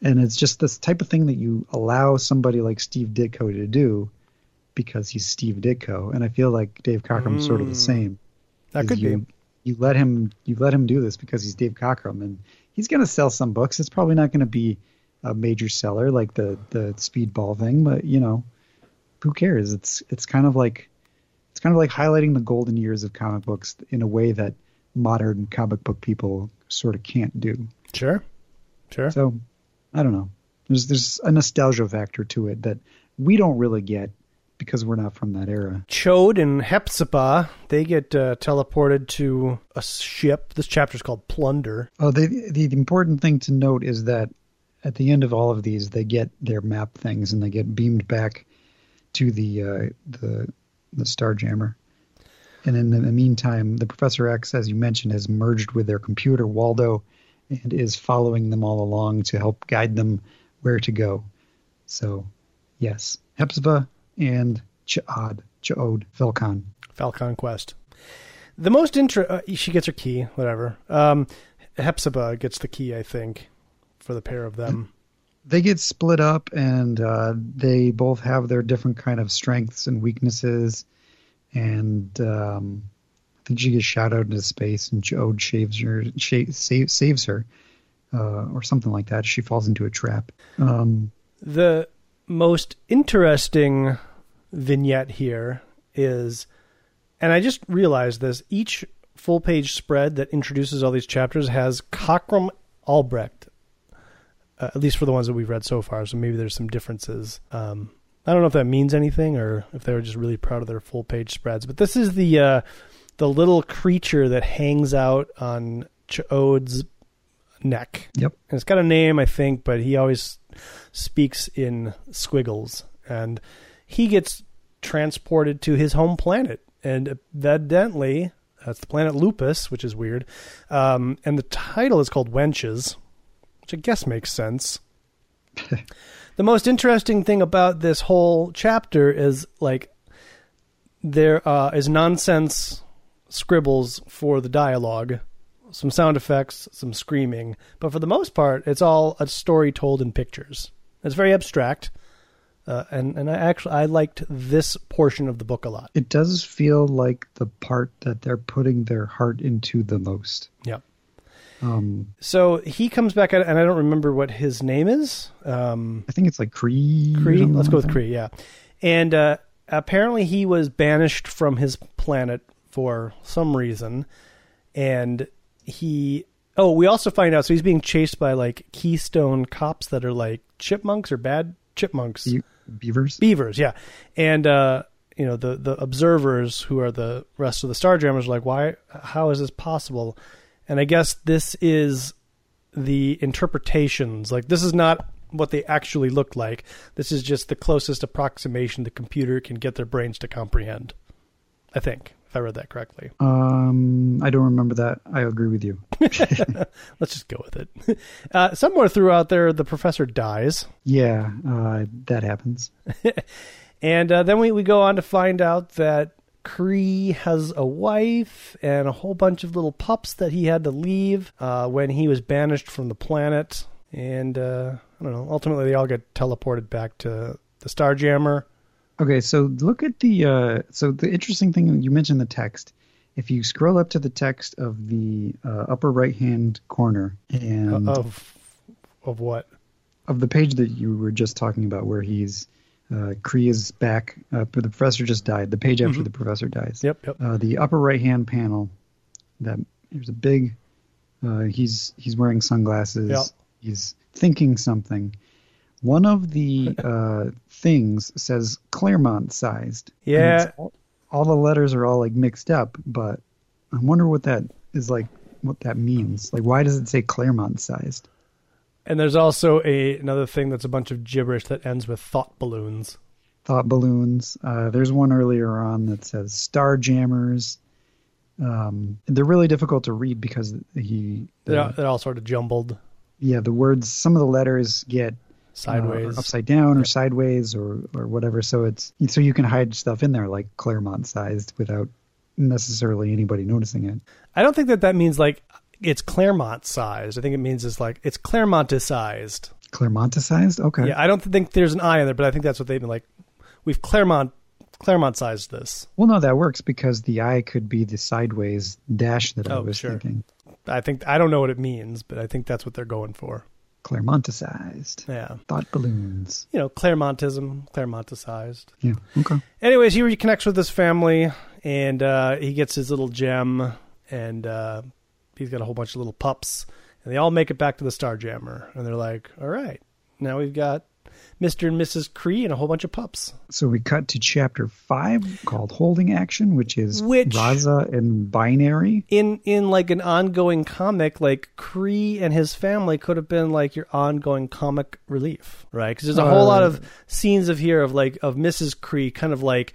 S1: And it's just this type of thing that you allow somebody like Steve Ditko to do because he's Steve Ditko, and I feel like Dave Cockrum's sort of the
S2: Mm.
S1: same.
S2: That could
S1: you,
S2: be.
S1: You let him you let him do this because he's Dave Cockrum, and he's going to sell some books. It's probably not going to be a major seller like the the Speedball thing, but you know, who cares? It's it's kind of like it's kind of like highlighting the golden years of comic books in a way that modern comic book people sort of can't do.
S2: Sure. Sure.
S1: So I don't know. There's there's a nostalgia factor to it that we don't really get because we're not from that era.
S2: Ch'od and Hepzibah, they get uh, teleported to a ship. This chapter is called Plunder.
S1: Oh, the the important thing to note is that at the end of all of these, they get their map things and they get beamed back to the uh, the the Starjammer. And in the meantime, the Professor X, as you mentioned, has merged with their computer Waldo, and is following them all along to help guide them where to go. So, yes, Hepzibah and Ch'od, Ch'od,
S2: Falcon. Phalkon Quest. The most intro. Uh, she gets her key, whatever. Um, Hepzibah gets the key, I think, for the pair of them.
S1: they get split up and uh, they both have their different kind of strengths and weaknesses and um, i think she gets shot out into space and Ch'od shaves her save, saves her uh, or something like that she falls into a trap um,
S2: The most interesting vignette here is, and I just realized this, each full page spread that introduces all these chapters has Cockrum Albrecht, uh, at least for the ones that we've read so far. So maybe there's some differences. Um, I don't know if that means anything or if they were just really proud of their full page spreads. But this is the uh, the little creature that hangs out on Ch'od's neck.
S1: Yep.
S2: And it's got a name, I think, but he always speaks in squiggles. And he gets transported to his home planet. And evidently, that's the planet Lupus, which is weird. Um, and the title is called Wenches, which I guess makes sense. the most interesting thing about this whole chapter is like there uh, is nonsense scribbles for the dialogue, some sound effects, some screaming, but for the most part, it's all a story told in pictures. It's very abstract, uh, and and I actually I liked this portion of the book a lot.
S1: it does feel like the part that they're putting their heart into the most
S2: Yeah.
S1: um,
S2: So he comes back, at, and I don't remember what his name is. Um,
S1: i think it's like cree
S2: Cree. Let's go with. Cree. Yeah, and uh, apparently he was banished from his planet for some reason, and he. Oh, we also find out. So he's being chased by like Keystone cops that are like chipmunks or bad chipmunks,
S1: Be- beavers
S2: beavers. Yeah, and uh, you know the the observers who are the rest of the Starjammers are like, why? How is this possible? And I guess this is the interpretations. Like this is not what they actually look like. This is just the closest approximation the computer can get their brains to comprehend. I think, I read that correctly.
S1: um, i don't remember that i agree with you
S2: Let's just go with it. Uh, somewhere throughout there, the professor dies.
S1: yeah uh, that happens
S2: And uh, then we, we go on to find out that Cree has a wife and a whole bunch of little pups that he had to leave uh, when he was banished from the planet. And uh, I don't know. Ultimately, they all get teleported back to the Starjammer.
S1: Okay, so look at the uh, so the interesting thing you mentioned the text. If you scroll up to the text of the uh, upper right hand corner and
S2: of of what?
S1: of the page that you were just talking about, where he's uh, Kree is back, uh, the professor just died. The page after
S2: Mhm.
S1: the professor dies.
S2: Yep, yep.
S1: Uh, the upper right hand panel. That there's a big. Uh, he's he's wearing sunglasses.
S2: Yep.
S1: He's thinking something. One of the uh, things says Claremont sized.
S2: Yeah.
S1: All, all the letters are all like mixed up, but I wonder what that is like. What that means? Like, why does it say Claremont sized?
S2: And there's also a another thing that's a bunch of gibberish that ends with thought balloons.
S1: Thought balloons. Uh, there's one earlier on that says Star Jammers. Um, they're really difficult to read because he,
S2: They're, all- they're all sort of jumbled
S1: yeah, the words. Some of the letters get
S2: sideways.
S1: uh, upside down or sideways or or whatever. So it's so you can hide stuff in there like Claremont sized without necessarily anybody noticing it.
S2: I don't think that that means like it's Claremont sized. I think it means it's like it's Claremonticized.
S1: Claremont sized? Okay.
S2: Yeah, I don't think there's an I in there, but I think that's what they've been like. We've Claremont Claremont sized this.
S1: Well, no, that works because the I could be the sideways dash that I
S2: Oh,
S1: was
S2: sure.
S1: thinking.
S2: I think I don't know what it means, but I think that's what they're going for.
S1: Claremonticized.
S2: Yeah,
S1: Thought balloons.
S2: you know, Claremontism, Claremonticized.
S1: Yeah. Okay.
S2: Anyways, he reconnects with his family, and uh, he gets his little gem, and uh, he's got a whole bunch of little pups, and they all make it back to the Starjammer, and they're like, "All right, now we've got Mister and Mrs. Cree and a whole bunch of pups."
S1: So we cut to chapter five called Holding Action, which is
S2: Which-
S1: Raza and Binary.
S2: In in like an ongoing comic, like Cree and his family could have been like your ongoing comic relief, right? Because there's a whole lot uh, of scenes of here of like of Mrs. Cree kind of like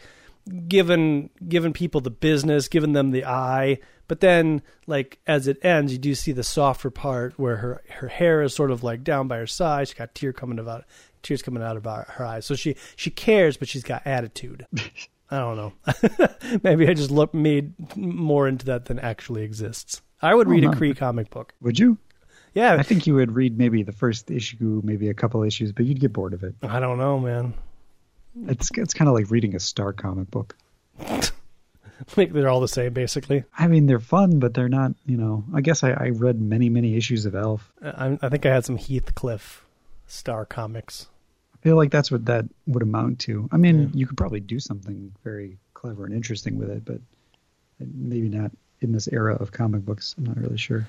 S2: giving giving people the business, giving them the eye. But then, like as it ends, you do see the softer part where her her hair is sort of like down by her side. She's got tear coming about tears coming out of her her eyes. So she she cares, but she's got attitude. I don't know. Maybe I just look made more into that than actually exists. I would
S1: Oh,
S2: read a
S1: no.
S2: Cree comic book.
S1: Would you?
S2: Yeah,
S1: I think you would read maybe the first issue, maybe a couple issues, but you'd get bored of it.
S2: I don't know, man.
S1: It's it's kind of like reading a Star comic book.
S2: Like they're all the same, basically.
S1: I mean, they're fun, but they're not. You know, I guess I, I read many many issues of ALF.
S2: I, I think I had some Heathcliff Star comics.
S1: I feel like that's what that would amount to. I mean,
S2: Yeah.
S1: you could probably do something very clever and interesting with it, but maybe not in this era of comic books. I'm not really sure.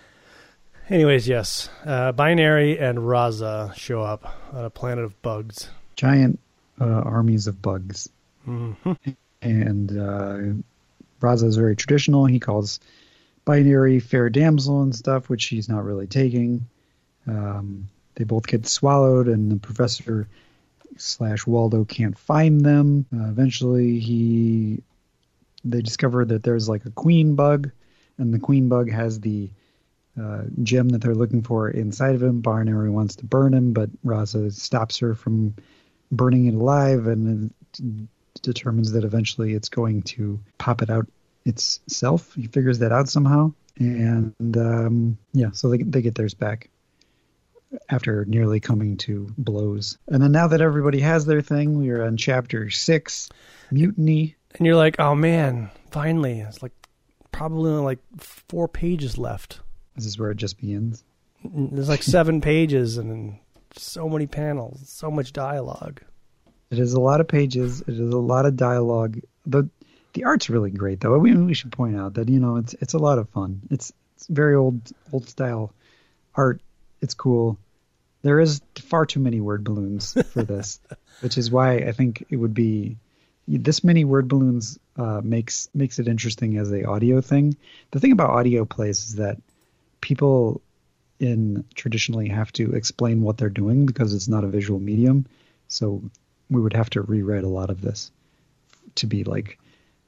S2: Anyways, yes, uh, Binary and Raza show up on a planet of bugs.
S1: Giant uh, armies of bugs,
S2: hmm
S1: and uh, Raza is very traditional. He calls binary fair damsel and stuff, which she's not really taking. Um, they both get swallowed, and the professor slash Waldo can't find them. Uh, eventually, he they discover that there's like a queen bug, and the queen bug has the uh, gem that they're looking for inside of him. Binary wants to burn him, but Raza stops her from burning it alive, and then determines that eventually it's going to pop it out itself. He figures that out somehow, and um, yeah, so they they get theirs back after nearly coming to blows. And then now that everybody has their thing, we are on chapter six, mutiny.
S2: And you're like, oh man, finally! It's like probably only like four pages left.
S1: This is where it just begins.
S2: There's like seven pages and so many panels, so much dialogue.
S1: It is a lot of pages. It is a lot of dialogue. the The art's really great, though. We, we should point out that you know it's it's a lot of fun. It's it's very old old style art. It's cool. There is far too many word balloons for this, which is why I think it would be this many word balloons uh, makes makes it interesting as a audio thing. The thing about audio plays is that people in traditionally have to explain what they're doing because it's not a visual medium. So we would have to rewrite a lot of this to be like,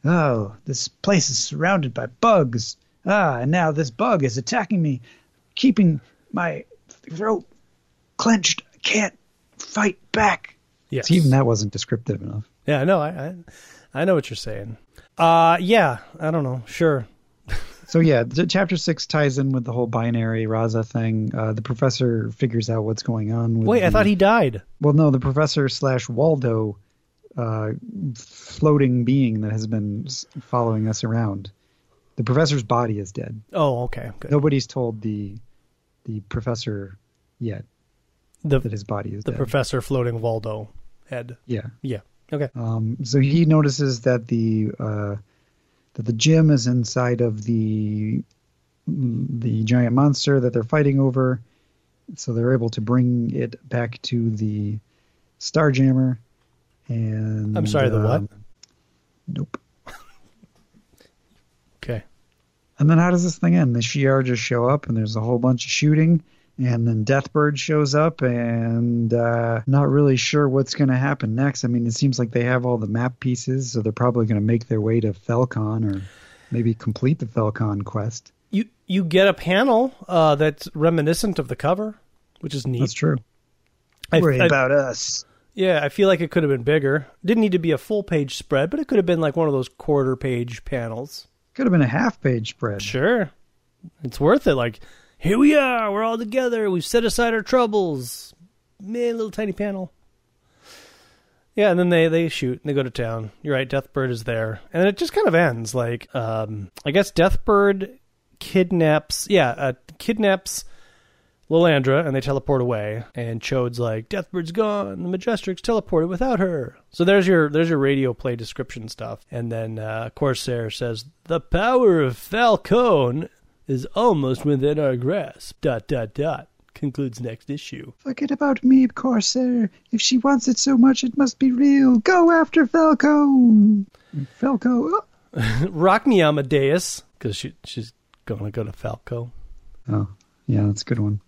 S1: oh, this place is surrounded by bugs. Ah, and now this bug is attacking me, keeping my throat clenched. I can't fight back.
S2: Yes.
S1: See, even that wasn't descriptive enough.
S2: Yeah, no, I, I, I know what you're saying. Uh, yeah, I don't know. Sure.
S1: So yeah, the, chapter six ties in with the whole binary Raza thing. Uh, the professor figures out what's going on. With
S2: Wait, I thought he died.
S1: Well, no, the professor slash Waldo, uh, floating being that has been following us around. The professor's body is dead.
S2: Oh, okay, good.
S1: Nobody's told the the professor yet
S2: the
S1: that his body is
S2: the
S1: dead.
S2: professor floating Waldo head.
S1: yeah.
S2: Yeah. Okay.
S1: Um, so he notices that the uh, that the gym is inside of the the giant monster that they're fighting over. So they're able to bring it back to the Starjammer, and
S2: I'm sorry, the what?
S1: um, Nope.
S2: Okay.
S1: And then how does this thing end? The Shi'ar just show up, and there's a whole bunch of shooting, and then Deathbird shows up, and uh, not really sure what's going to happen next. I mean, it seems like they have all the map pieces, so they're probably going to make their way to Phalkon, or maybe complete the Phalkon quest.
S2: You you get a panel uh, that's reminiscent of the cover, which is neat.
S1: That's true.
S2: I-
S1: Worry
S2: I-
S1: about us.
S2: Yeah, I feel like it could have been bigger. Didn't need to be a full page spread, but it could have been like one of those quarter page panels.
S1: Could have been a half-page spread.
S2: Sure. It's worth it. Like, here we are, we're all together, we've set aside our troubles. Man, little tiny panel. Yeah, and then they, they shoot and they go to town. You're right, Deathbird is there. And it just kind of ends. Like, um, I guess Deathbird kidnaps, yeah, uh, kidnaps Lilandra and they teleport away. And Ch'od's like, Deathbird's gone. The Majestrix teleported without her. So there's your there's your radio play description stuff. And then uh, Corsair says, The power of Falcone is almost within our grasp. Dot dot dot. Concludes next issue.
S1: Forget about me, Corsair. If she wants it so much, it must be real. Go after Falcone. Falco.
S2: Rock me Amadeus, because she, she's going to go to Falco.
S1: Oh, yeah, that's a good one.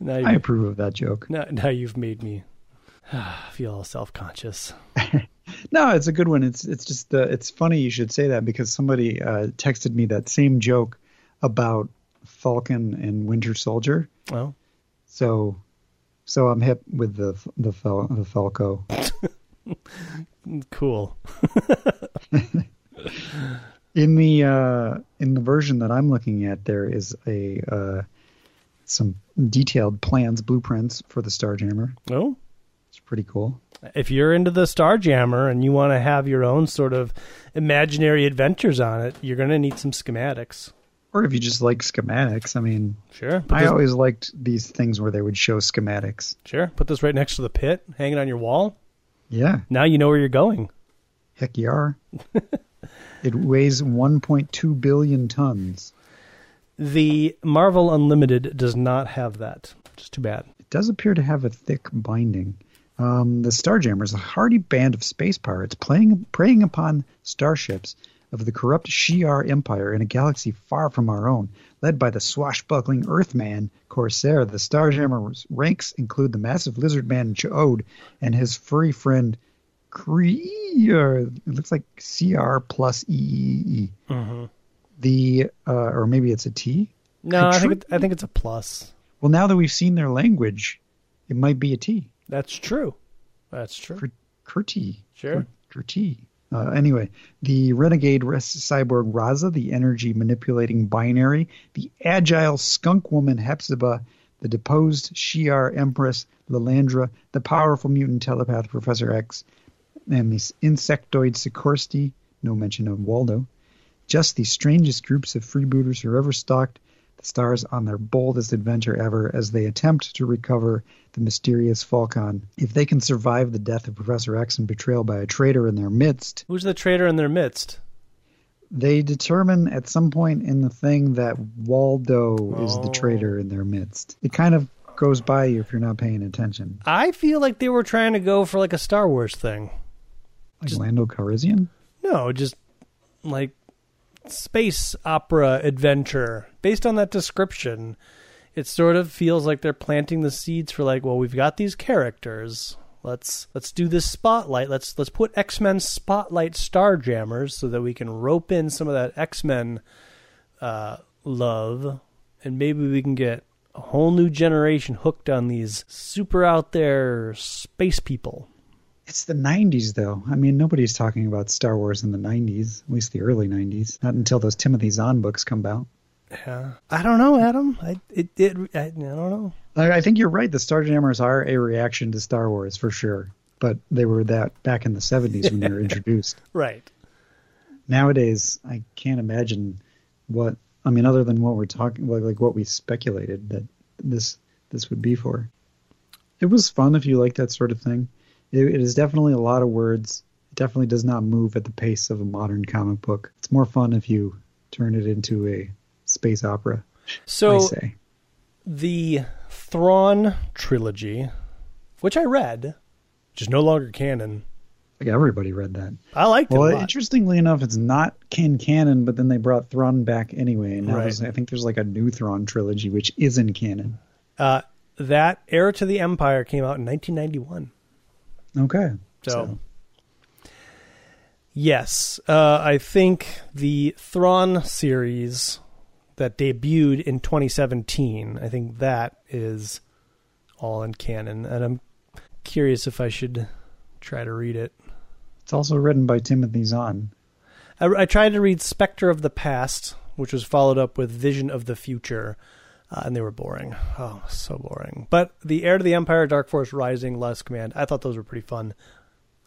S2: Now,
S1: I approve of that joke.
S2: now, now you've made me feel all self conscious.
S1: No, it's a good one. It's it's just uh, it's funny you should say that because somebody uh, texted me that same joke about Falcon and Winter Soldier.
S2: Well,
S1: So so I'm hip with the the Fal- the Falco.
S2: cool.
S1: In the uh, in the version that I'm looking at, there is a uh, some detailed plans, blueprints for the Starjammer.
S2: Oh,
S1: It's pretty cool.
S2: if you're into the Starjammer and you want to have your own sort of imaginary adventures on it, you're going to need some schematics.
S1: Or if you just like schematics, I mean,
S2: Sure. Put
S1: I
S2: this,
S1: always liked these things where they would show schematics.
S2: sure. Put this right next to the pit, hang it on your wall.
S1: Yeah,
S2: Now you know where you're going.
S1: heck you are. it weighs 1.2 billion tons.
S2: The Marvel Unlimited does not have that. Just too bad.
S1: It does appear to have a thick binding. Um, the Starjammers, a hardy band of space pirates playing, preying upon starships of the corrupt Shi'ar Empire in a galaxy far from our own. Led by the swashbuckling Earthman Corsair, the Starjammer's ranks include the massive lizard man Ch'od and his furry friend Kree. It looks like CR plus EEE.
S2: Mm-hmm.
S1: The uh, or maybe it's a T.
S2: No, I think it, I think it's a plus.
S1: Well, now that we've seen their language, it might be a T.
S2: That's true. That's true.
S1: Curti.
S2: Sure.
S1: Curti. Uh, anyway, the renegade cyborg Raza, the energy manipulating binary, the agile skunk woman Hepzibah, the deposed Shi'ar Empress Lilandra, the powerful mutant telepath Professor X, and the insectoid Sikorsky, no mention of Waldo. Just the strangest groups of freebooters who ever stalked the stars on their boldest adventure ever as they attempt to recover the mysterious Phalkon. If they can survive the death of Professor X and betrayal by a traitor in their midst,
S2: Who's the traitor in their midst?
S1: they determine at some point in the thing that Waldo is the
S2: Oh.
S1: traitor in their midst. It kind of goes by you if you're not paying attention.
S2: I feel like they were trying to go for like a Star Wars thing.
S1: Like
S2: Just-
S1: Lando Calrissian?
S2: No, just like space opera adventure. Based on that description, it sort of feels like they're planting the seeds for like, well, we've got these characters. Let's let's do this spotlight. Let's let's put X-Men spotlight Starjammers so that we can rope in some of that X-Men uh, love and maybe we can get a whole new generation hooked on these super out there space people.
S1: It's the 90s, though. I mean, nobody's talking about Star Wars in the 90s, at least the early 90s. Not until those Timothy Zahn books come out.
S2: Yeah. I don't know, Adam. I it, it I, I don't know.
S1: I I think you're right. The Starjammers are a reaction to Star Wars for sure, but they were that back in the 70s when they were introduced.
S2: Right.
S1: Nowadays, I can't imagine what I mean, other than what we're talking, like, like what we speculated that this this would be for. It was fun if you like that sort of thing. It, it is definitely a lot of words. It definitely does not move at the pace of a modern comic book. It's more fun if you turn it into a space opera.
S2: So
S1: say.
S2: the Thrawn trilogy, which I read, which is no longer canon.
S1: Like everybody read that.
S2: I liked it.
S1: Well, interestingly enough, it's not can canon, but then they brought Thrawn back anyway, and now
S2: Right.
S1: I think there's like a new Thrawn trilogy which is in canon.
S2: Uh, that Heir to the Empire came out in 1991.
S1: Okay,
S2: So, yes, uh, I think the Thrawn series that debuted in 2017, I think that is all in canon, and I'm curious if I should try to read it.
S1: it's also written by Timothy Zahn.
S2: I, I tried to read Spectre of the Past, which was followed up with Vision of the Future, uh, and they were boring. Oh, so boring. But The Heir to the Empire, Dark Force Rising, Last Command, I thought those were pretty fun.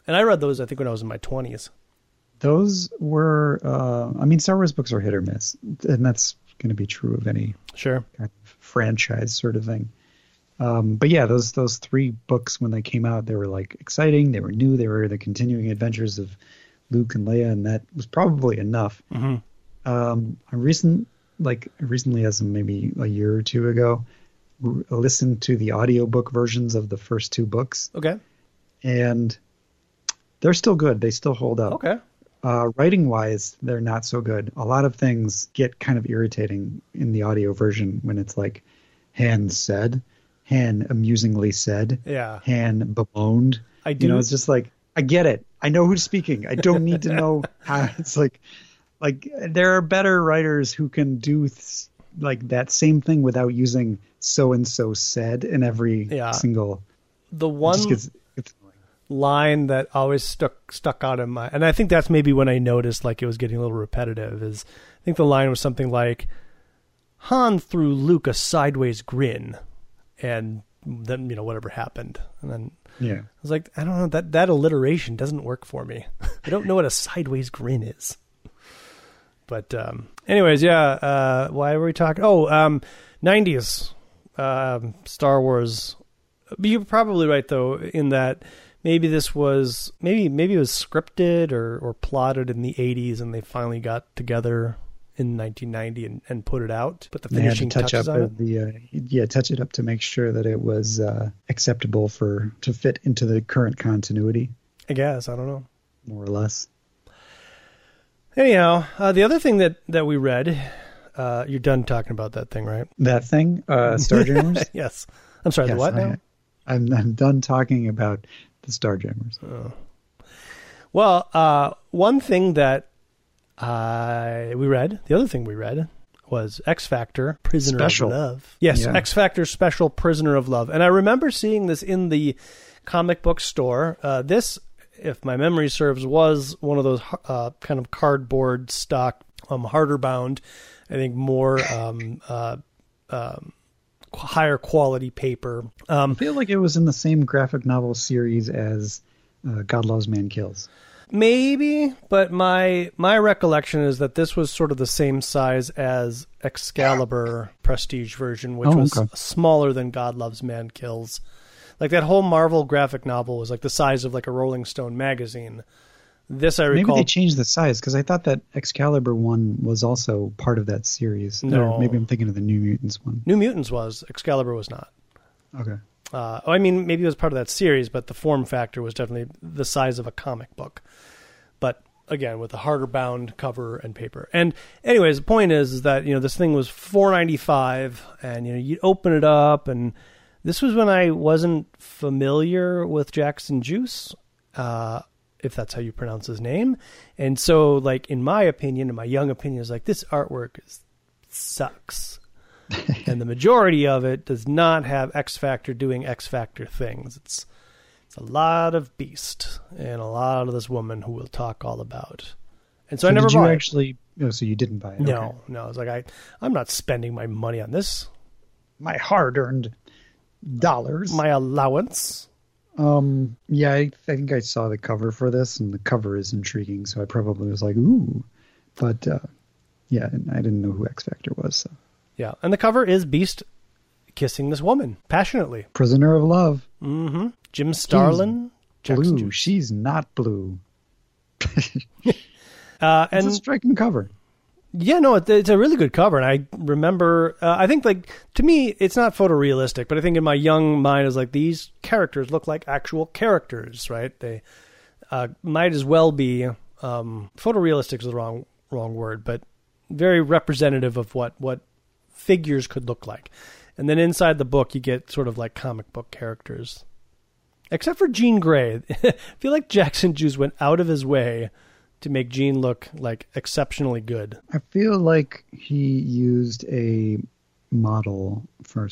S2: And I read those, I think, when I was in my 20s.
S1: Those were, uh, I mean, Star Wars books are hit or miss, and that's going to be true of any
S2: Sure.
S1: kind of franchise sort of thing. Um, but yeah, those those three books when they came out, they were like exciting. They were new. They were the continuing adventures of Luke and Leia, and that was probably enough.
S2: hmm
S1: Um, I recent like recently, as maybe a year or two ago, listened to the audiobook versions of the first two books,
S2: Okay.
S1: and they're still good. They still hold up.
S2: Okay.
S1: Uh, writing wise, they're not so good. A lot of things get kind of irritating in the audio version when it's like Han said, Han amusingly said,
S2: Yeah.
S1: Han bemoaned.
S2: I do.
S1: You know, it's just like I get it. I know who's speaking. I don't need to know how. It's like, like there are better writers who can do th- like that same thing without using so and so said in every
S2: Yeah.
S1: single.
S2: the one
S1: gets-
S2: line that always stuck stuck out in my and I think that's maybe when I noticed like it was getting a little repetitive is I think the line was something like Han threw Luke a sideways grin and then you know whatever happened and then
S1: yeah.
S2: I was like I don't know that that alliteration doesn't work for me I don't know what a sideways grin is but um anyways yeah uh why were we talking? Oh um 90s um Star Wars. You're probably right though in that maybe this was maybe maybe it was scripted or or plotted in the 80s and they finally got together in 1990 and, and put it out put the
S1: had to
S2: finishing
S1: touch
S2: touches
S1: up
S2: on
S1: the uh, yeah touch it up to make sure that it was uh, acceptable for to fit into the current continuity.
S2: I guess i don't know.
S1: More or less.
S2: Anyhow uh, the other thing that that we read uh, you're done talking about that thing right
S1: That thing, uh, Starjammers.
S2: yes i'm sorry
S1: Yes,
S2: the what
S1: I-
S2: now
S1: I'm I'm done talking about the Starjammers.
S2: Well, uh, one thing that uh, we read, the other thing we read was X Factor Prisoner
S1: Special.
S2: of Love. Yes,
S1: Yeah.
S2: X Factor Special Prisoner of Love. And I remember seeing this in the comic book store. Uh, this, if my memory serves, was one of those uh, kind of cardboard stock, um, harder bound, I think more um, uh, um, higher quality paper. Um,
S1: I feel like it was in the same graphic novel series as uh, God Loves Man Kills.
S2: Maybe, but my my recollection is that this was sort of the same size as Excalibur Prestige version, which
S1: Oh,
S2: was smaller than God Loves Man Kills. Like that whole Marvel graphic novel was like the size of like a Rolling Stone magazine. This I recall.
S1: Maybe they changed the size because I thought that Excalibur one was also part of that series.
S2: No.
S1: Or maybe I'm thinking of the New Mutants one.
S2: New Mutants was Excalibur was not.
S1: Okay.
S2: Uh, I mean, maybe it was part of that series, but the form factor was definitely the size of a comic book. But again, with a harder bound cover and paper. And anyways, the point is, is that you know this thing was four ninety five, and you know you open it up, and this was when I wasn't familiar with Jackson Guice, uh, if that's how you pronounce his name. And so, like in my opinion, in my young opinion, is like this artwork is sucks and the majority of it does not have X Factor doing X Factor things. It's it's a lot of beast and a lot of this woman who we'll talk all about. And so, I never
S1: did you
S2: bought
S1: actually? Oh, so you didn't buy it?
S2: No,
S1: Okay.
S2: no. It's like I I'm not spending my money on this.
S1: My hard-earned dollars.
S2: My allowance.
S1: Um, yeah, I, I think I saw the cover for this, and the cover is intriguing, so I probably was like, ooh. But uh, yeah, and I didn't know who X Factor was. So.
S2: Yeah, and the cover is Beast kissing this woman passionately.
S1: Prisoner of Love,
S2: Mm-hmm. Jim Starlin,
S1: blue. She's not blue.
S2: Uh,
S1: It's
S2: and
S1: a striking cover.
S2: Yeah, no, it's a really good cover, and I remember. Uh, I think like to me, it's not photorealistic, but I think in my young mind is like these characters look like actual characters, right? They uh, might as well be um, photorealistic is the wrong wrong word, but very representative of what what figures could look like. And then inside the book, you get sort of like comic book characters, except for Jean Grey. I feel like Jackson Guice went out of his way to make Jean look like exceptionally good.
S1: I feel like he used a model for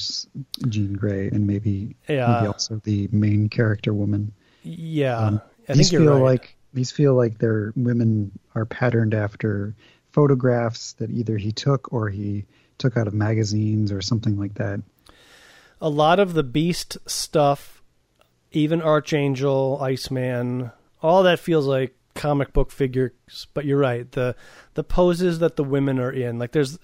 S1: Jean Grey and maybe,
S2: Yeah.
S1: maybe also the main character woman.
S2: Yeah,
S1: Um,
S2: I
S1: these feel
S2: right.
S1: like these feel like their women are patterned after photographs that either he took or he took out of magazines or something like that.
S2: a lot of the Beast stuff, even Archangel, Iceman, all that feels like comic book figures. But you're right the the poses that the women are in. Like there's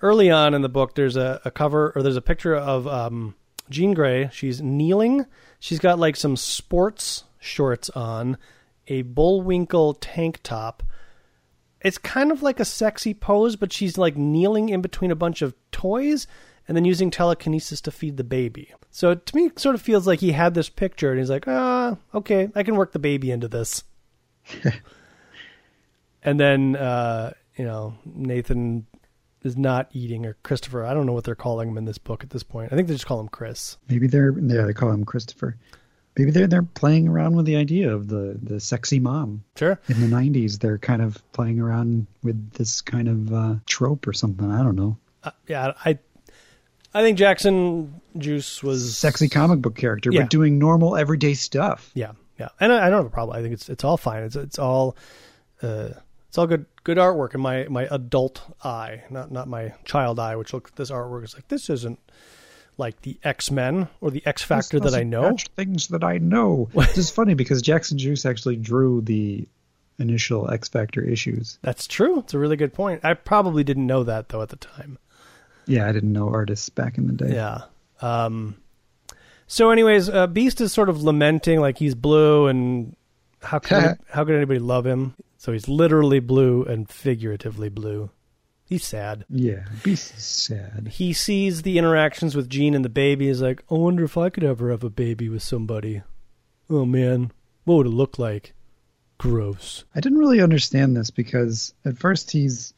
S2: early on in the book, there's a, a cover or there's a picture of um, Jean Grey. She's kneeling. She's got like some sports shorts on, a Bullwinkle tank top. It's kind of like a sexy pose, but she's like kneeling in between a bunch of toys and then using telekinesis to feed the baby. So to me, it sort of feels like he had this picture and he's like, ah, okay, I can work the baby into this. and then, uh, you know, Nathan is not eating, or Christopher. I don't know what they're calling him in this book at this point. I think they just call him Chris.
S1: Maybe they're yeah, they call him Christopher. Maybe they're they're playing around with the idea of the the sexy mom.
S2: Sure.
S1: In the '90s, they're kind of playing around with this kind of uh, trope or something. I don't know.
S2: Uh, yeah, I, I think Jackson Guice was
S1: Sexy comic book character,
S2: Yeah.
S1: but doing normal everyday stuff.
S2: Yeah, yeah, and I, I don't have a problem. I think it's it's all fine. It's it's all uh, it's all good good artwork in my my adult eye, not not my child eye, which look at this artwork is like this isn't like the X Men or the X Factor that I know.
S1: things that I know. this is funny because Jackson Guice actually drew the initial X Factor issues.
S2: That's true. It's a really good point. I probably didn't know that though at the time.
S1: Yeah, I didn't know artists back in the day.
S2: Yeah. Um, so, anyways, uh, Beast is sort of lamenting like he's blue, and how could how could anybody love him? So he's literally blue and figuratively blue. He's sad.
S1: Yeah, Beast is sad.
S2: He sees the interactions with Jean and the baby. Is like, I wonder if I could ever have a baby with somebody. Oh man, what would it look like? Gross.
S1: I didn't really understand this because at first he's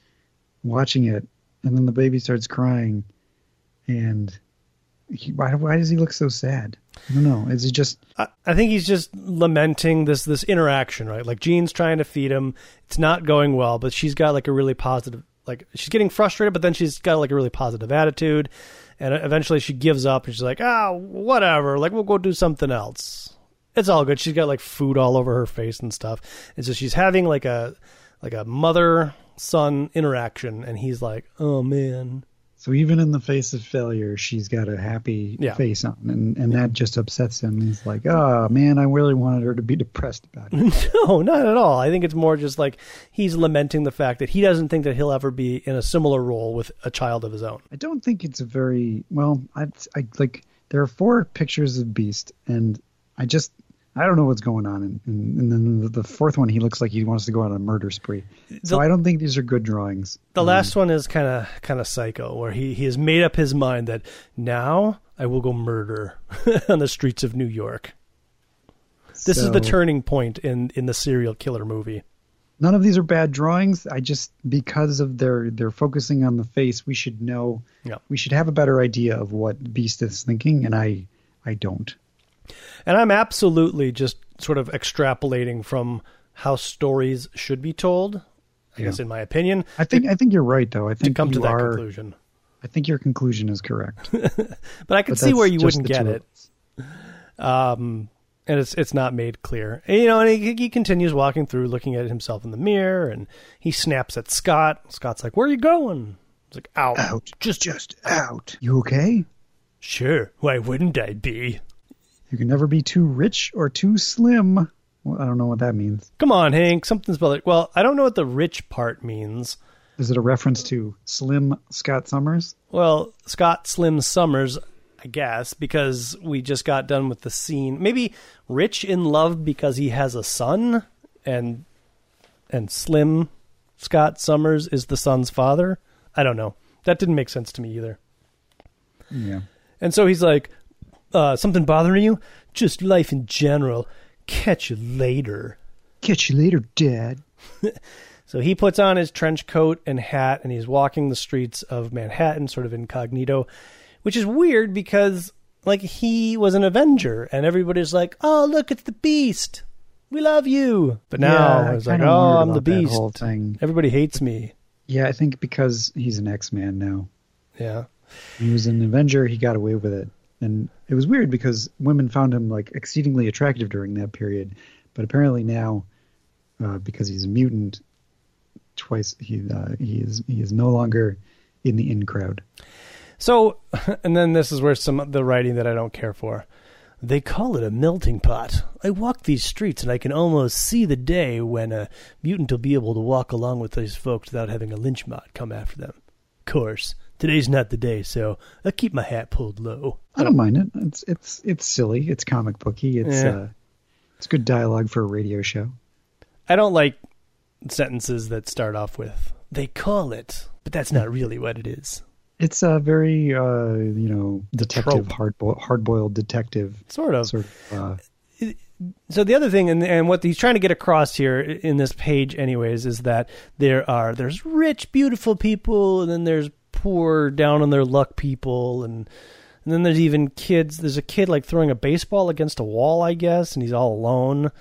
S1: watching it, and then the baby starts crying, and he, why, why does he look so sad? I don't know. Is he just
S2: I, I think he's just lamenting this this interaction, right? Like Jean's trying to feed him, it's not going well, but she's got like a really positive, like she's getting frustrated, but then she's got like a really positive attitude, and eventually she gives up and she's like, ah, whatever, like we'll go do something else. It's all good. She's got like food all over her face and stuff, and so she's having like a like a mother son interaction, and he's like, oh man,
S1: so? Even in the face of failure, she's got a happy
S2: Yeah.
S1: face on, and and that just upsets him. He's like, oh man, I really wanted her to be depressed about it.
S2: No, not at all. I think it's more just like he's lamenting the fact that he doesn't think that he'll ever be in a similar role with a child of his own.
S1: I don't think it's a very well. I, I like there are four pictures of Beast, and I just I don't know what's going on. And, and, and then the, fourth one, he looks like he wants to go on a murder spree. So
S2: The-
S1: I don't think these are good drawings.
S2: The
S1: Um,
S2: last one is kind of kind of psycho, where he he has made up his mind that now I will go murder on the streets of New York. This is the turning point in in the serial killer movie.
S1: None of these are bad drawings. I just because of their they're focusing on the face, we should know.
S2: Yeah.
S1: We should have a better idea of what Beast is thinking, and I I don't.
S2: And I'm absolutely just sort of extrapolating from how stories should be told. I guess, in my opinion,
S1: I think I think you're right though. I think to
S2: come to that
S1: are.
S2: conclusion.
S1: I think your conclusion is correct.
S2: But I could
S1: But
S2: see where you wouldn't get it. um, and it's it's not made clear. And, you know, and he, he continues walking through, looking at himself in the mirror, and he snaps at Scott. Scott's like, "Where are you going?" He's like, "Out,
S1: Out,
S2: just
S1: just out. You okay?
S2: sure. Why wouldn't I be?
S1: You can never be too rich or too slim. Well, I don't know what that means.
S2: Come on, Hank. Something's about it. Well, I don't know what the rich part means.
S1: Is it a reference to Slim Scott Summers?
S2: Well, Scott Slim Summers, I guess, because we just got done with the scene. Maybe rich in love because he has a son, and and slim Scott Summers is the son's father. I don't know. That didn't make sense to me either.
S1: Yeah.
S2: And so he's like, uh, something bothering you? Just life in general. Catch you later.
S1: Catch you later, Dad.
S2: So he puts on his trench coat and hat and he's walking the streets of Manhattan, sort of incognito, which is weird because, like, he was an Avenger and everybody's like, oh, look, it's the Beast. We love you. But now
S1: Yeah, I
S2: it's like, oh, I'm the Beast.
S1: whole thing.
S2: Everybody hates me.
S1: Yeah, I think because he's an X-Man now.
S2: Yeah.
S1: He was an Avenger. He got away with it, and it was weird because women found him like exceedingly attractive during that period. But apparently now, uh, because he's a mutant, twice he uh, he is he is no longer in the in crowd.
S2: So, and then this is where some the writing that I don't care for. They call it a melting pot. I walk these streets and I can almost see the day when a mutant will be able to walk along with these folks without having a lynch mob come after them. Of course, today's not the day, so I'll keep my hat pulled low.
S1: I don't mind it. It's it's it's silly. It's comic booky. It's
S2: Yeah.
S1: uh, it's good dialogue for a radio show.
S2: I don't like sentences that start off with "they call it," but that's not really what it is.
S1: It's a very uh, you know detective hard bo- hard boiled detective
S2: Sort of.
S1: sort of. Uh,
S2: so the other thing and, and what he's trying to get across here in this page anyways is that there are there's rich beautiful people and then there's poor down on their luck people and and then there's even kids there's a kid like throwing a baseball against a wall i guess and he's all alone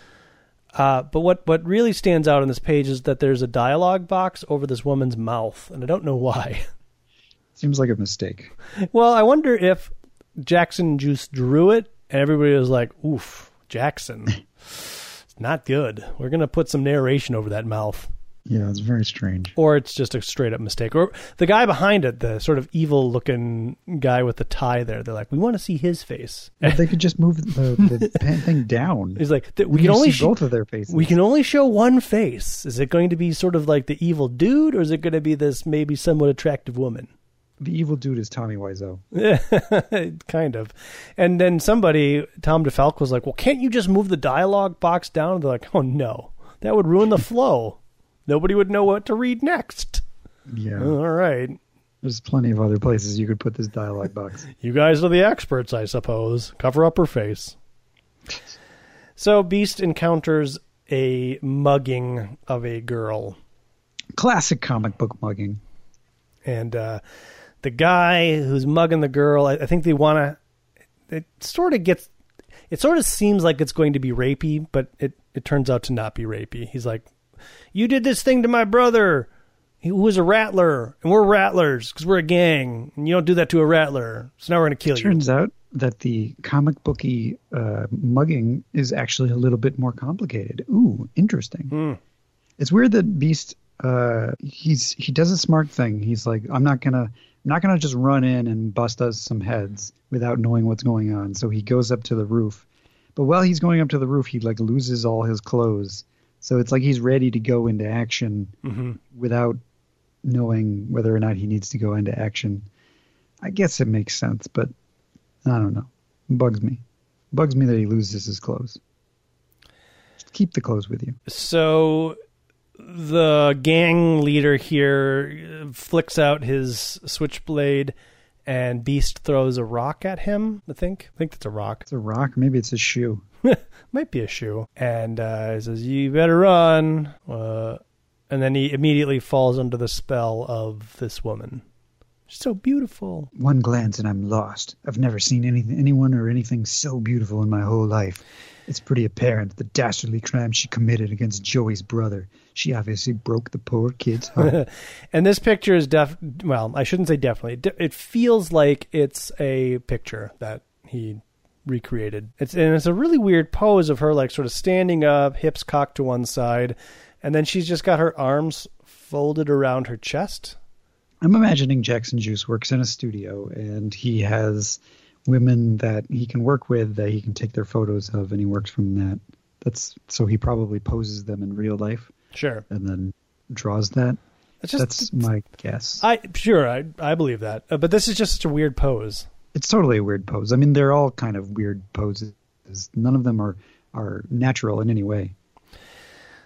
S2: uh, but what, what really stands out on this page is that there's a dialogue box over this woman's mouth, and I don't know why.
S1: seems like a mistake.
S2: well, I wonder if Jackson Guice drew it, and everybody was like, "Oof, Jackson, it's not good. We're gonna put some narration over that mouth."
S1: Yeah, it's very strange.
S2: Or it's just a straight up mistake. Or the guy behind it, the sort of evil looking guy with the tie there, they're like, we want to see his face.
S1: If they could just move the, the thing down.
S2: He's like, "Th- we can only
S1: see
S2: sh-
S1: both of their faces.
S2: we can only show one face. Is it going to be sort of like the evil dude, or is it going to be this maybe somewhat attractive woman?
S1: The evil dude is Tommy Wiseau.
S2: kind of. And then somebody, Tom DeFalco, was like, well, can't you just move the dialogue box down? They're like, oh no, that would ruin the flow. Nobody would know what to read next.
S1: Yeah,
S2: All right.
S1: there's plenty of other places you could put this dialogue box.
S2: You guys are the experts, I suppose. Cover up her face. So Beast encounters a mugging of a girl.
S1: Classic comic book mugging.
S2: and uh, the guy who's mugging the girl, I, I think they want to. It sort of gets. It sort of seems like it's going to be rapey, but it it turns out to not be rapey. He's like, "You did this thing to my brother, who was a rattler, and we're rattlers because we're a gang, and you don't do that to a rattler. So now we're going to kill you."
S1: Turns out that the comic booky uh, mugging is actually a little bit more complicated. Ooh, interesting.
S2: Hmm.
S1: It's weird that Beast uh, he's he does a smart thing. He's like, I'm not gonna I'm not gonna just run in and bust us some heads without knowing what's going on. So he goes up to the roof. But while he's going up to the roof, he like loses all his clothes. So it's like he's ready to go into action
S2: hmm
S1: without knowing whether or not he needs to go into action. I guess it makes sense, but I don't know. bugs me. bugs me that he loses his clothes. Just keep the clothes with you.
S2: So the gang leader here flicks out his switchblade and Beast throws a rock at him, I think. I think that's a rock.
S1: It's a rock. Maybe it's a shoe.
S2: Might be a shoe. And uh, he says, You better run. Uh, and then he immediately falls under the spell of this woman. She's so beautiful.
S1: One glance and I'm lost. I've never seen anything, anyone or anything so beautiful in my whole life. It's pretty apparent the dastardly crime she committed against Joey's brother. She obviously broke the poor kid's heart.
S2: and this picture is def well, I shouldn't say definitely. It feels like it's a picture that he recreated. It's and it's a really weird pose of her like sort of standing up, hips cocked to one side, and then she's just got her arms folded around her chest.
S1: I'm imagining Jackson Guice works in a studio and he has women that he can work with that he can take their photos of and he works from that. That's so he probably poses them in real life
S2: Sure.
S1: and then draws that.
S2: Just
S1: That's my guess.
S2: I sure I I believe that. Uh, but this is just such a weird pose.
S1: It's totally a weird pose. I mean, they're all kind of weird poses. None of them are are natural in any way.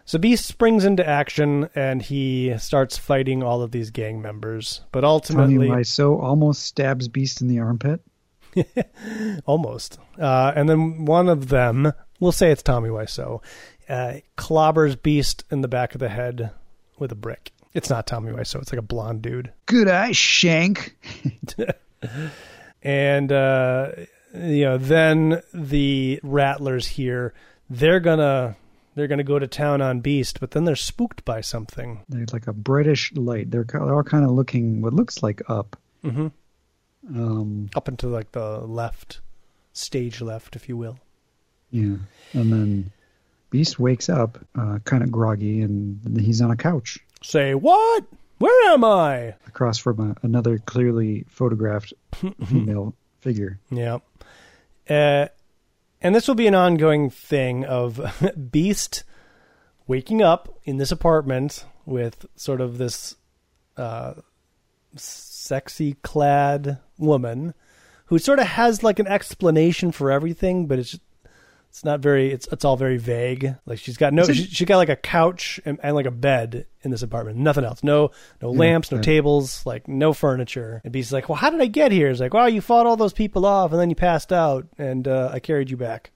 S2: So Beast springs into action and he starts fighting all of these gang members, but
S1: Tommy
S2: ultimately,
S1: Wiseau almost stabs Beast in the armpit.
S2: almost. Uh, and then one of them, we'll say it's Tommy Wiseau, uh, clobbers Beast in the back of the head with a brick. It's not Tommy Wiseau. It's like a blonde dude.
S1: Good eye, Shank.
S2: and uh, you know then the rattlers here they're gonna they're gonna go to town on beast but then they're spooked by something
S1: They're like a brightish light. They're, they're all kind of looking what looks like up.
S2: mm-hmm.
S1: Um,
S2: up into like the left stage left if you will
S1: yeah, and then Beast wakes up, uh, kind of groggy, and he's on a couch
S2: say what where am i
S1: across from a, another clearly photographed female figure.
S2: yeah uh, and this will be an ongoing thing of beast waking up in this apartment with sort of this uh, sexy clad woman who sort of has like an explanation for everything, but it's it's not very it's it's all very vague. Like she's got no she, she got like a couch and, and like a bed in this apartment, nothing else. No no
S1: Yeah,
S2: lamps, no
S1: yeah.
S2: tables, like no furniture. And Beast's like, well, how did I get here? It's like, well, you fought all those people off and then you passed out, and uh, I carried you back.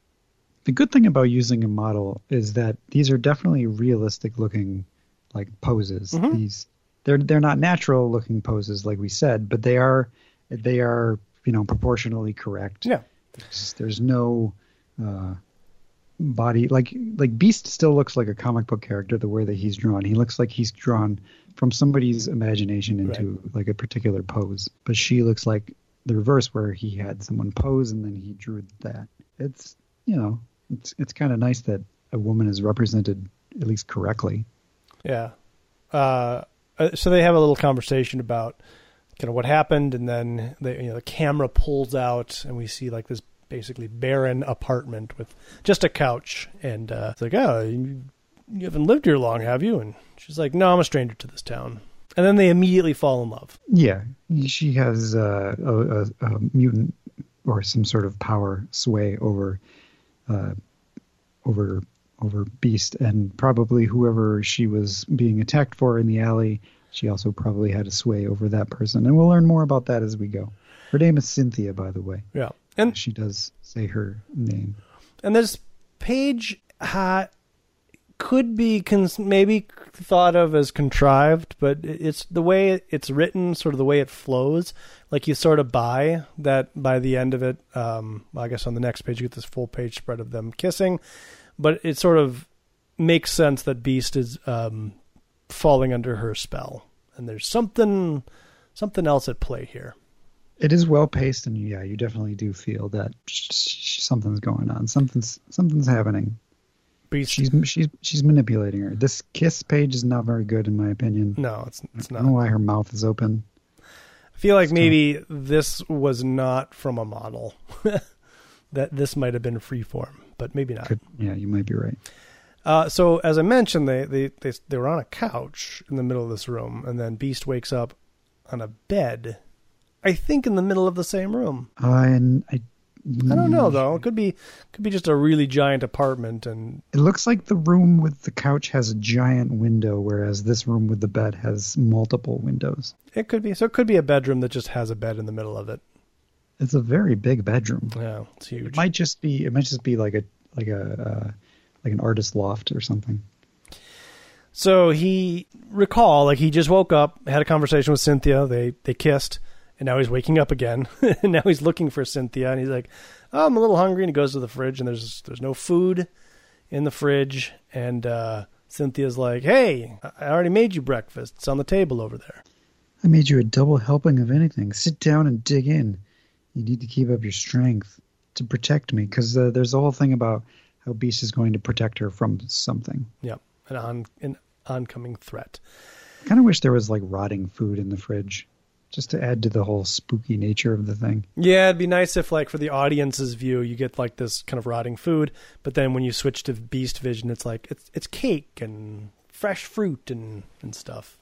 S1: The good thing about using a model is that these are definitely realistic looking like poses.
S2: Mhm.
S1: These they're they're not natural looking poses like we said, but they are they are you know proportionally correct.
S2: Yeah.
S1: There's, there's no uh, body like like Beast still looks like a comic book character the way that he's drawn. He looks like he's drawn from somebody's imagination into like a particular pose. But she looks like the reverse where he had someone pose and then he drew that. It's you know, it's it's kind of nice that a woman is represented at least correctly.
S2: Yeah. Uh, uh, so they have a little conversation about kind of what happened, and then they, you know, the camera pulls out, and we see like this basically barren apartment with just a couch, and uh, it's like, oh, you, you haven't lived here long, have you? And she's like, no, I'm a stranger to this town. And then they immediately fall in love.
S1: Yeah, she has uh, a, a, a mutant or some sort of power sway over uh, over over Beast, and probably whoever she was being attacked for in the alley. She also probably had a sway over that person, and we'll learn more about that as we go. Her name is Cynthia, by the way.
S2: Yeah. And
S1: She does say her name.
S2: And this page uh, could be cons- maybe thought of as contrived, but it's the way it's written, sort of the way it flows. Like you sort of buy that by the end of it. Um, I guess on the next page you get this full page spread of them kissing, but it sort of makes sense that Beast is um, falling under her spell, and there's something something else at play here.
S1: It is well paced, and yeah, you definitely do feel that something's going on. Something's something's happening.
S2: Beast,
S1: She's she's she's manipulating her. This kiss page is not very good in my opinion.
S2: no, it's it's not.
S1: I don't know why her mouth is open.
S2: I feel like
S1: Still.
S2: maybe this was not from a model. that this might have been freeform, but maybe not.
S1: Could, yeah, you might be right.
S2: Uh, so as I mentioned, they, they they they were on a couch in the middle of this room, and then Beast wakes up on a bed. I think in the middle of the same room.
S1: Uh, and I
S2: I don't know though. It could be could be just a really giant apartment, and
S1: It looks like the room with the couch has a giant window, whereas this room with the bed has multiple windows.
S2: it could be so. It could be a bedroom that just has a bed in the middle of it.
S1: It's a very big bedroom.
S2: Yeah, it's huge.
S1: It might just be. It might just be like a like a uh, like an artist loft or something.
S2: So he recall like he just woke up, had a conversation with Cynthia. They they kissed, and now he's waking up again. and now he's looking for Cynthia, and he's like, oh, "I'm a little hungry." And he goes to the fridge, and there's there's no food in the fridge. And uh, Cynthia's like, "Hey, I already made you breakfast. It's on the table over there."
S1: I made you a double helping of anything. Sit down and dig in. You need to keep up your strength to protect me, because uh, there's a whole thing about how Beast is going to protect her from something.
S2: Yep, an on an oncoming threat.
S1: I kind of wish there was like rotting food in the fridge, just to add to the whole spooky nature of the thing.
S2: Yeah, it'd be nice if, like, for the audience's view, you get like this kind of rotting food, but then when you switch to Beast Vision, it's like it's it's cake and fresh fruit and and stuff.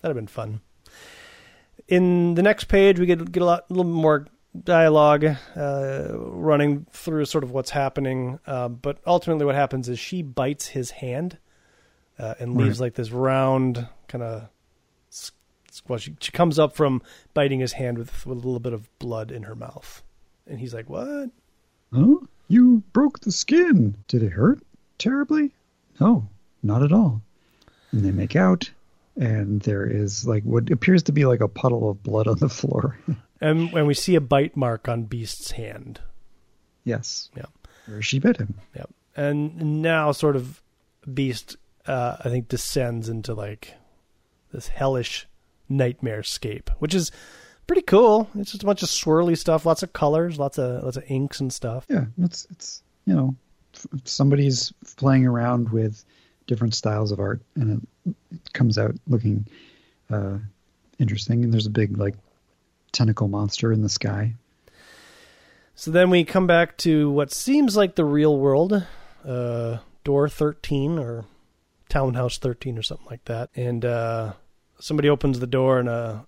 S2: That'd have been fun. In the next page, we get get a lot, a little more dialogue uh, running through sort of what's happening. Uh, but ultimately, what happens is she bites his hand uh, and leaves like this round kind of. Well, she, she comes up from biting his hand with, with a little bit of blood in her mouth, and he's like, "What?
S1: Huh? You broke the skin. Did it hurt terribly? No, not at all." And they make out, and there is like what appears to be like a puddle of blood on the floor.
S2: and when we see a bite mark on Beast's hand.
S1: Yes.
S2: Yeah.
S1: Where she bit him.
S2: Yep. And now, sort of, Beast, uh, I think, descends into like this hellish nightmare scape, which is pretty cool. It's just a bunch of swirly stuff, lots of colors, lots of lots of inks and stuff.
S1: Yeah, it's it's you know somebody's playing around with different styles of art, and it, it comes out looking uh, interesting. And there's a big like tentacle monster in the sky.
S2: So then we come back to what seems like the real world, uh, door 13 or townhouse 13 or something like that. And uh, somebody opens the door and a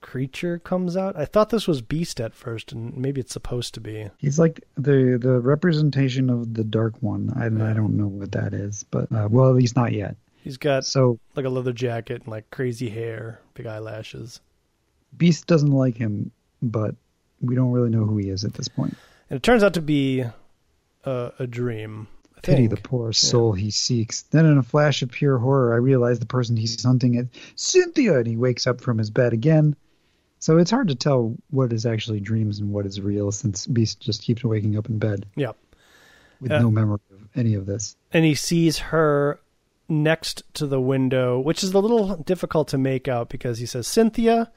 S2: creature comes out. I thought this was Beast at first, and maybe it's supposed to be.
S1: He's like the the representation of the Dark One. I, I don't know what that is, but uh, well, at least not yet.
S2: He's got
S1: So
S2: like a leather jacket and like crazy hair, big eyelashes.
S1: Beast doesn't like him, but we don't really know who he is at this point.
S2: And it turns out to be a, a dream. I
S1: Pity
S2: think.
S1: the poor soul he seeks. Then, in a flash of pure horror, I realize the person he's hunting is Cynthia, and he wakes up from his bed again. So it's hard to tell what is actually dreams and what is real, since Beast just keeps waking up in bed
S2: Yep,
S1: with
S2: Uh,
S1: no memory of any of this.
S2: and he sees her next to the window, which is a little difficult to make out because he says Cynthia.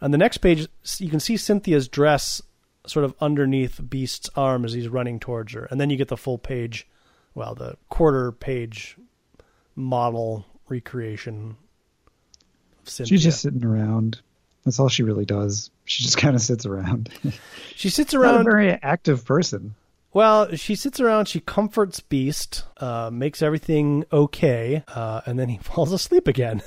S2: On the next page, you can see Cynthia's dress sort of underneath Beast's arm as he's running towards her, and then you get the full page, well, the quarter page model recreation of
S1: She's just sitting around. That's all she really does. She just kind of sits around.
S2: she sits
S1: Not a
S2: around.
S1: very active person.
S2: Well, she sits around, she comforts Beast, uh, makes everything okay, uh, and then he falls asleep again.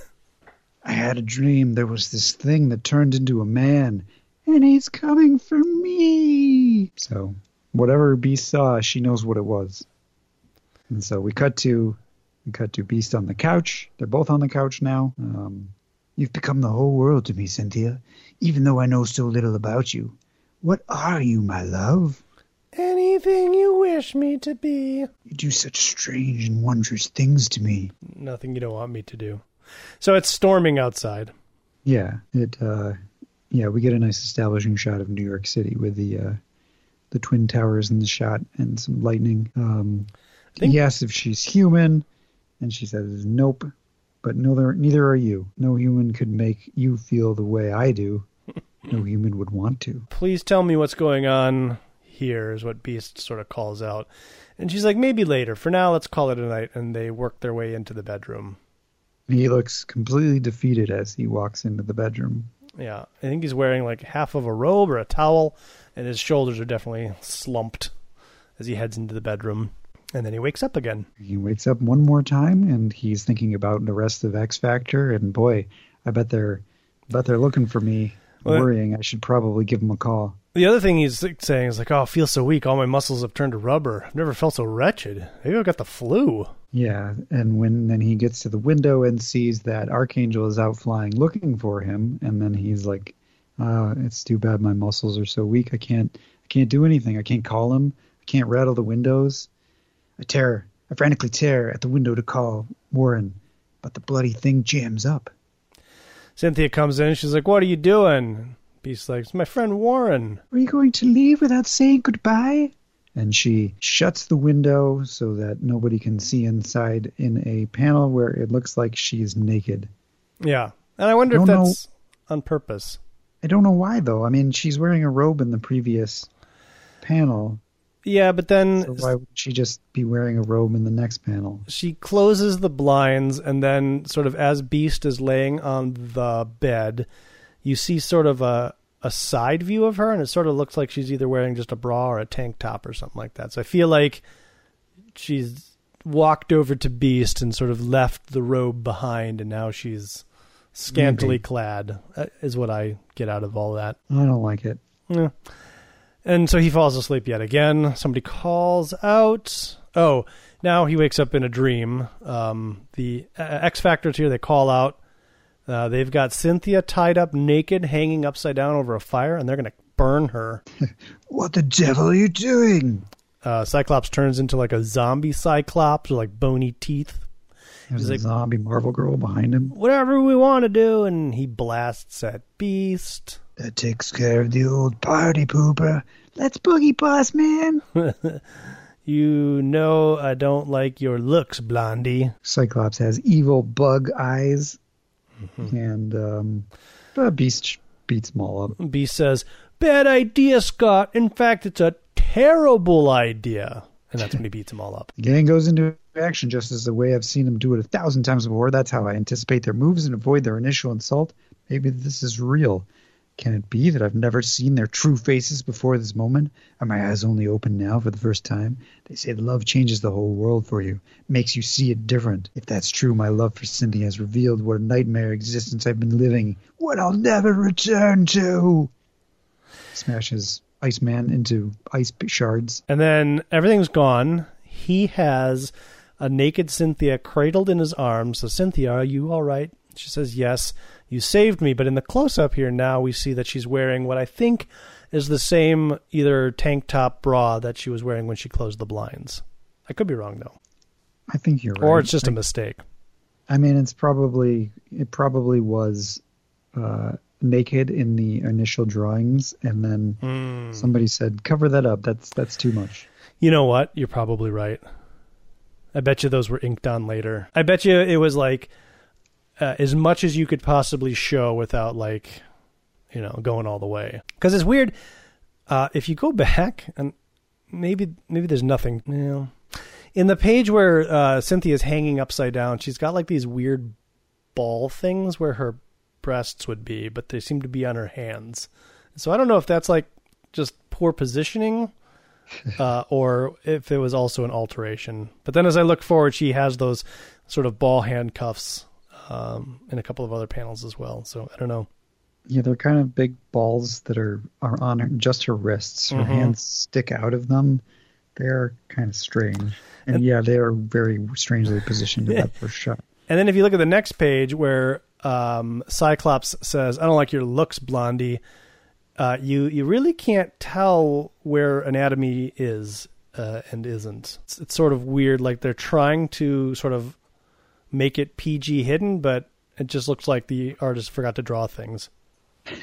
S1: I had a dream there was this thing that turned into a man, and he's coming for me. So, whatever Beast saw, she knows what it was. And so we cut to we cut to Beast on the couch. They're both on the couch now. Um, You've become the whole world to me, Cynthia, even though I know so little about you. What are you, my love?
S2: Anything you wish me to be.
S1: You do such strange and wondrous things to me.
S2: Nothing you don't want me to do. So it's storming outside.
S1: Yeah, it. Uh, yeah, we get a nice establishing shot of New York City with the uh, the twin towers in the shot and some lightning. Um,
S2: think-
S1: He asks if she's human, and she says nope. But neither neither are you. No human could make you feel the way I do. No human would want to.
S2: Please tell me what's going on here, is what Beast sort of calls out. And she's like, maybe later. For now, let's call it a night. And they work their way into the bedroom.
S1: He looks completely defeated as he walks into the bedroom.
S2: Yeah. I think he's wearing like half of a robe or a towel, and his shoulders are definitely slumped as he heads into the bedroom. And then he wakes up again.
S1: He wakes up one more time and he's thinking about the rest of X Factor and boy, I bet they're bet they're looking for me,
S2: Well,
S1: worrying. I should probably give him a call.
S2: The other thing he's saying is like, "Oh, I feel so weak. All my muscles have turned to rubber. I've never felt so wretched. Maybe I got the flu."
S1: Yeah, and when then he gets to the window and sees that Archangel is out flying looking for him, and then he's like, uh, "It's too bad my muscles are so weak. I can't, I can't do anything. I can't call him. I can't rattle the windows. I tear, I frantically tear at the window to call Warren, but the bloody thing jams up.
S2: Cynthia comes in. She's like, "What are you doing?" Beast's like, "It's my friend Warren."
S1: Are you going to leave without saying goodbye?" And she shuts the window so that nobody can see inside in a panel where it looks like she's naked.
S2: Yeah, and I wonder
S1: I
S2: if
S1: don't know.
S2: that's on purpose.
S1: I don't know why though. I mean, she's wearing a robe in the previous panel,
S2: Yeah, but then
S1: so why would she just be wearing a robe in the next panel?
S2: she closes the blinds, and then sort of as Beast is laying on the bed, you see sort of a a side view of her, and it sort of looks like she's either wearing just a bra or a tank top or something like that. So I feel like she's walked over to Beast and sort of left the robe behind, and now she's scantily
S1: Maybe.
S2: clad. uh, Is what I get out of all that.
S1: I don't like it.
S2: Yeah. And so he falls asleep yet again. Somebody calls out. Oh, now he wakes up in a dream. Um, the uh, X Factors here, they call out. Uh, they've got Cynthia tied up naked, hanging upside down over a fire, and they're going to burn her.
S1: What the devil are you doing?
S2: Uh, Cyclops turns into like a zombie Cyclops with like bony teeth.
S1: There's
S2: He's
S1: a
S2: like-
S1: zombie Marvel girl behind him.
S2: Whatever we want to do, and he blasts at Beast.
S1: That takes care of the old party pooper. Let's boogie, boss man.
S2: You know I don't like your looks, Blondie.
S1: Cyclops has evil bug eyes, and um, Beast beats them all up.
S2: Beast says, Bad idea, Scott. In fact, it's a terrible idea. And that's when he beats them all up.
S1: The gang goes into action just as the way I've seen them do it a thousand times before. That's how I anticipate their moves and avoid their initial insult. Maybe this is real. Can it be that I've never seen their true faces before this moment? Are my eyes only open now for the first time? They say love changes the whole world for you, makes you see it different. If that's true, my love for Cynthia has revealed what a nightmare existence I've been living, what I'll never return to. Smashes Iceman into ice shards.
S2: And then everything's gone. He has a naked Cynthia cradled in his arms. So, Cynthia, are you all right? She says, Yes, you saved me. But in the close up here now, we see that she's wearing what I think is the same either tank top bra that she was wearing when she closed the blinds. I could be wrong, though.
S1: I think you're right.
S2: Or it's just a
S1: I-
S2: mistake.
S1: I mean, it's probably it probably was uh, naked in the initial drawings, and then
S2: Hmm.
S1: somebody said, "Cover that up. That's that's too much."
S2: You know what? You're probably right. I bet you those were inked on later. I bet you it was like uh, as much as you could possibly show without like, you know, going all the way. Because it's weird. Uh, if you go back and maybe maybe there's nothing. You know, in the page where uh, Cynthia's hanging upside down, she's got like these weird ball things where her breasts would be, but they seem to be on her hands. So I don't know if that's like just poor positioning uh, or if it was also an alteration. But then as I look forward, she has those sort of ball handcuffs um, in a couple of other panels as well. So I don't know.
S1: Yeah, they're kind of big balls that are are on her, just her wrists. Her
S2: Mhm.
S1: hands stick out of them. They're kind of strange, and,
S2: And-
S1: yeah, they are very strangely positioned in that first shot.
S2: And then if you look at the next page where um, Cyclops says, "I don't like your looks, Blondie," uh, you you really can't tell where anatomy is uh, and isn't. It's, it's sort of weird. Like they're trying to sort of make it PG hidden, but it just looks like the artist forgot to draw things.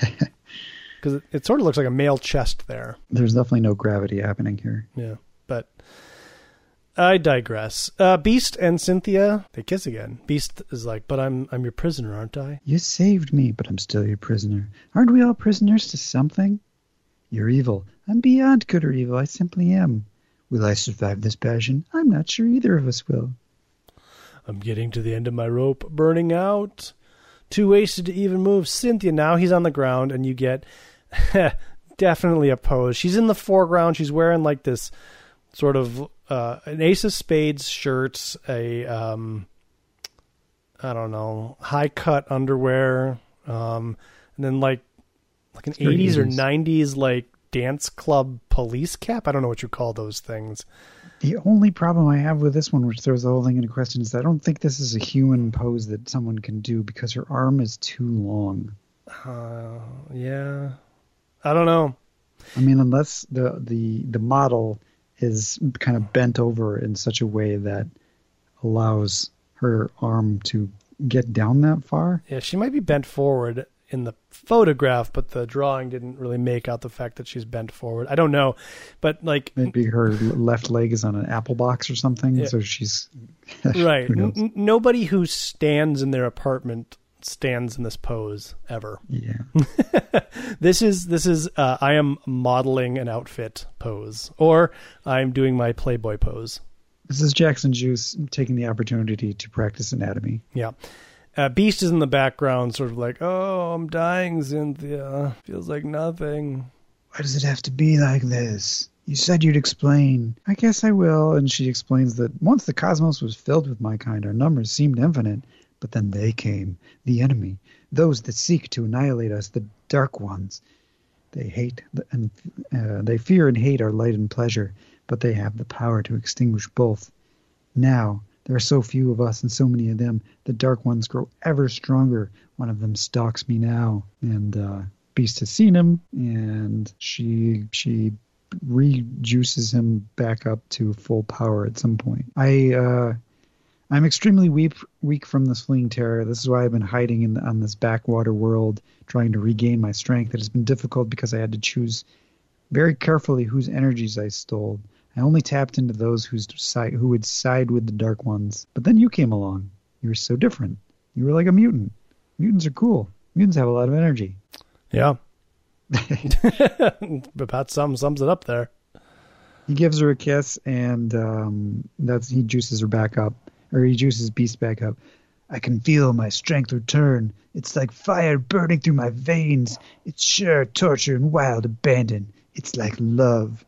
S2: Because it, it sort of looks like a male chest there.
S1: There's definitely no gravity happening here.
S2: Yeah, but I digress. Uh, Beast and Cynthia they kiss again. Beast is like, "But I'm I'm your prisoner, aren't I?"
S1: You saved me, but I'm still your prisoner. Aren't we all prisoners to something? You're evil. I'm beyond good or evil. I simply am. Will I survive this passion? I'm not sure either of us will.
S2: I'm getting to the end of my rope, burning out. Too wasted to even move. Cynthia, now he's on the ground, and you get definitely a pose. She's in the foreground. She's wearing like this sort of uh, an Ace of Spades shirt, a um, I don't know, high cut underwear, um, and then like like an 80s or 90s like dance club police cap. I don't know what you call those things.
S1: The only problem I have with this one, which throws the whole thing into question, is I don't think this is a human pose that someone can do because her arm is too long.
S2: Uh, yeah, I don't know.
S1: I mean, unless the the the model is kind of bent over in such a way that allows her arm to get down that far.
S2: Yeah, she might be bent forward in the photograph, but the drawing didn't really make out the fact that she's bent forward. I don't know, but like,
S1: Maybe her left leg is on an apple box or something,
S2: Yeah.
S1: so she's
S2: right?
S1: Who
S2: N- nobody who stands in their apartment stands in this pose ever.
S1: Yeah,
S2: This is this is uh, I am modeling an outfit pose, or I'm doing my Playboy pose.
S1: this is Jackson Guice taking the opportunity to practice anatomy.
S2: Yeah. Uh, Beast is in the background, sort of like, "Oh, I'm dying, Cynthia. Feels like nothing."
S1: Why does it have to be like this? You said you'd explain. I guess I will. And she explains that once the cosmos was filled with my kind, our numbers seemed infinite. But then they came, the enemy, those that seek to annihilate us, the dark ones. They hate and uh, they fear and hate our light and pleasure, but they have the power to extinguish both. Now there are so few of us and so many of them. The dark ones grow ever stronger. One of them stalks me now, and uh, Beast has seen him, and she she rejuices him back up to full power at some point. I uh, I'm extremely weak weak from this fleeing terror. This is why I've been hiding in the, on this backwater world, trying to regain my strength. It has been difficult because I had to choose very carefully whose energies I stole. I only tapped into those whose side, who would side with the dark ones. But then you came along. You were so different. You were like a mutant. Mutants are cool. Mutants have a lot of energy.
S2: Yeah. About some sums it up there.
S1: He gives her a kiss, and um, that's he juices her back up, or he juices Beast back up. I can feel my strength return. It's like fire burning through my veins. It's sure torture and wild abandon. It's like love.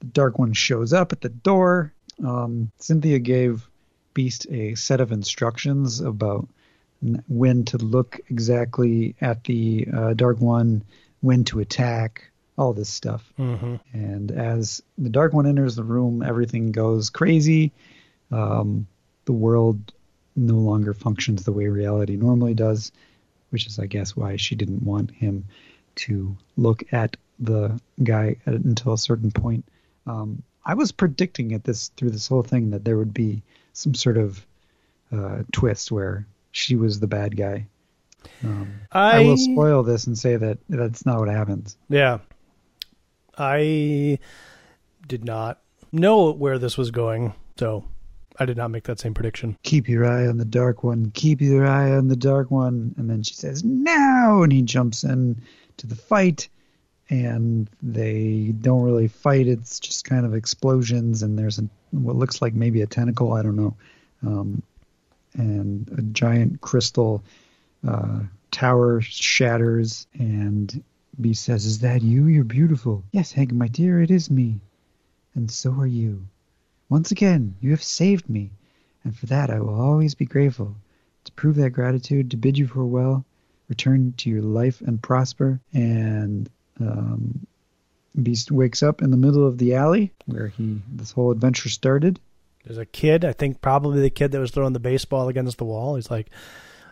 S1: The Dark One shows up at the door. Um, Cynthia gave Beast a set of instructions about when to look exactly at the uh, Dark One, when to attack, all this stuff.
S2: Mm-hmm.
S1: And as the Dark One enters the room, everything goes crazy. Um, the world no longer functions the way reality normally does, which is, I guess, why she didn't want him to look at the guy at, until a certain point. Um, I was predicting at this through this whole thing that there would be some sort of uh, twist where she was the bad guy. Um, I... I will spoil this and say that that's not what happens.
S2: Yeah, I did not know where this was going, so I did not make that same prediction.
S1: Keep your eye on the dark one. Keep your eye on the dark one. And then she says, "Now!" And he jumps in to the fight and they don't really fight. It's just kind of explosions, and there's a, what looks like maybe a tentacle. I don't know, um, and a giant crystal uh, tower shatters, and B says, "Is that you? You're beautiful." Yes, Hank, my dear, it is me, and so are you. Once again, you have saved me, and for that I will always be grateful. To prove that gratitude, to bid you farewell, return to your life and prosper, and um, Beast wakes up in the middle of the alley where he this whole adventure started.
S2: There's a kid, I think probably the kid that was throwing the baseball against the wall. He's like,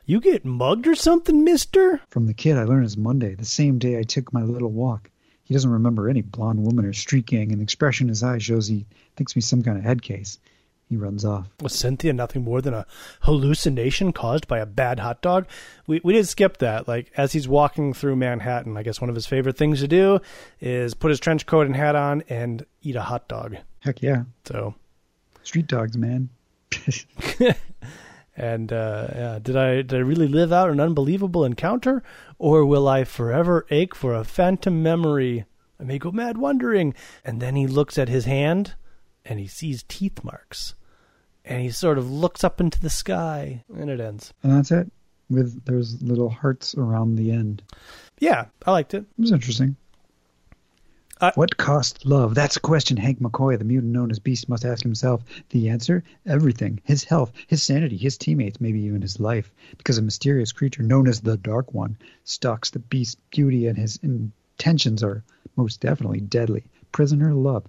S2: "You get mugged or something, Mister?"
S1: From the kid, I learned it's Monday, the same day I took my little walk. He doesn't remember any blonde woman or street gang, and the expression in his eyes shows he thinks me some kind of head case. He runs off.
S2: Was Cynthia nothing more than a hallucination caused by a bad hot dog? We we did skip that. Like as he's walking through Manhattan, I guess one of his favorite things to do is put his trench coat and hat on and eat a hot dog.
S1: Heck yeah.
S2: So
S1: street dogs, man.
S2: and uh, yeah, did I did I really live out an unbelievable encounter, or will I forever ache for a phantom memory? I may go mad wondering. And then he looks at his hand, and he sees teeth marks and he sort of looks up into the sky, and it ends.
S1: And that's it. With there's little hearts around the end.
S2: Yeah, I liked it.
S1: It was interesting. Uh, what cost love? That's a question Hank McCoy, the mutant known as Beast, must ask himself. The answer? Everything. His health, his sanity, his teammates, maybe even his life. Because a mysterious creature known as the Dark One stalks the Beast's beauty, and his intentions are most definitely deadly. Prisoner love,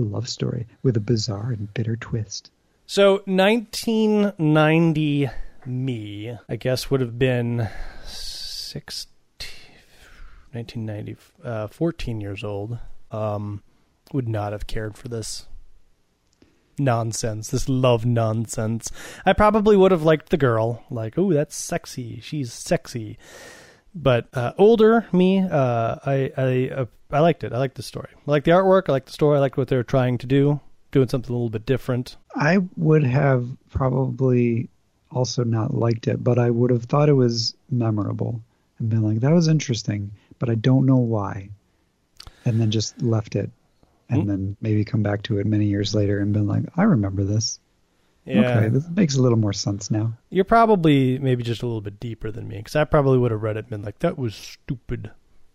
S1: a love story with a bizarre and bitter twist.
S2: So 1990 me, I guess, would have been 16, 1990, uh, 14 years old. Um, would not have cared for this nonsense, this love nonsense. I probably would have liked the girl, like, oh, that's sexy. She's sexy. But uh, older me, uh, I I uh, I liked it. I liked the story. I liked the artwork. I liked the story. I liked what they were trying to do doing something a little bit different.
S1: I would have probably also not liked it, but I would have thought it was memorable and been like, that was interesting, but I don't know why. And then just left it and mm-hmm. then maybe come back to it many years later and been like, I remember this. Yeah. Okay, this makes a little more sense now.
S2: You're probably maybe just a little bit deeper than me because I probably would have read it and been like, that was stupid.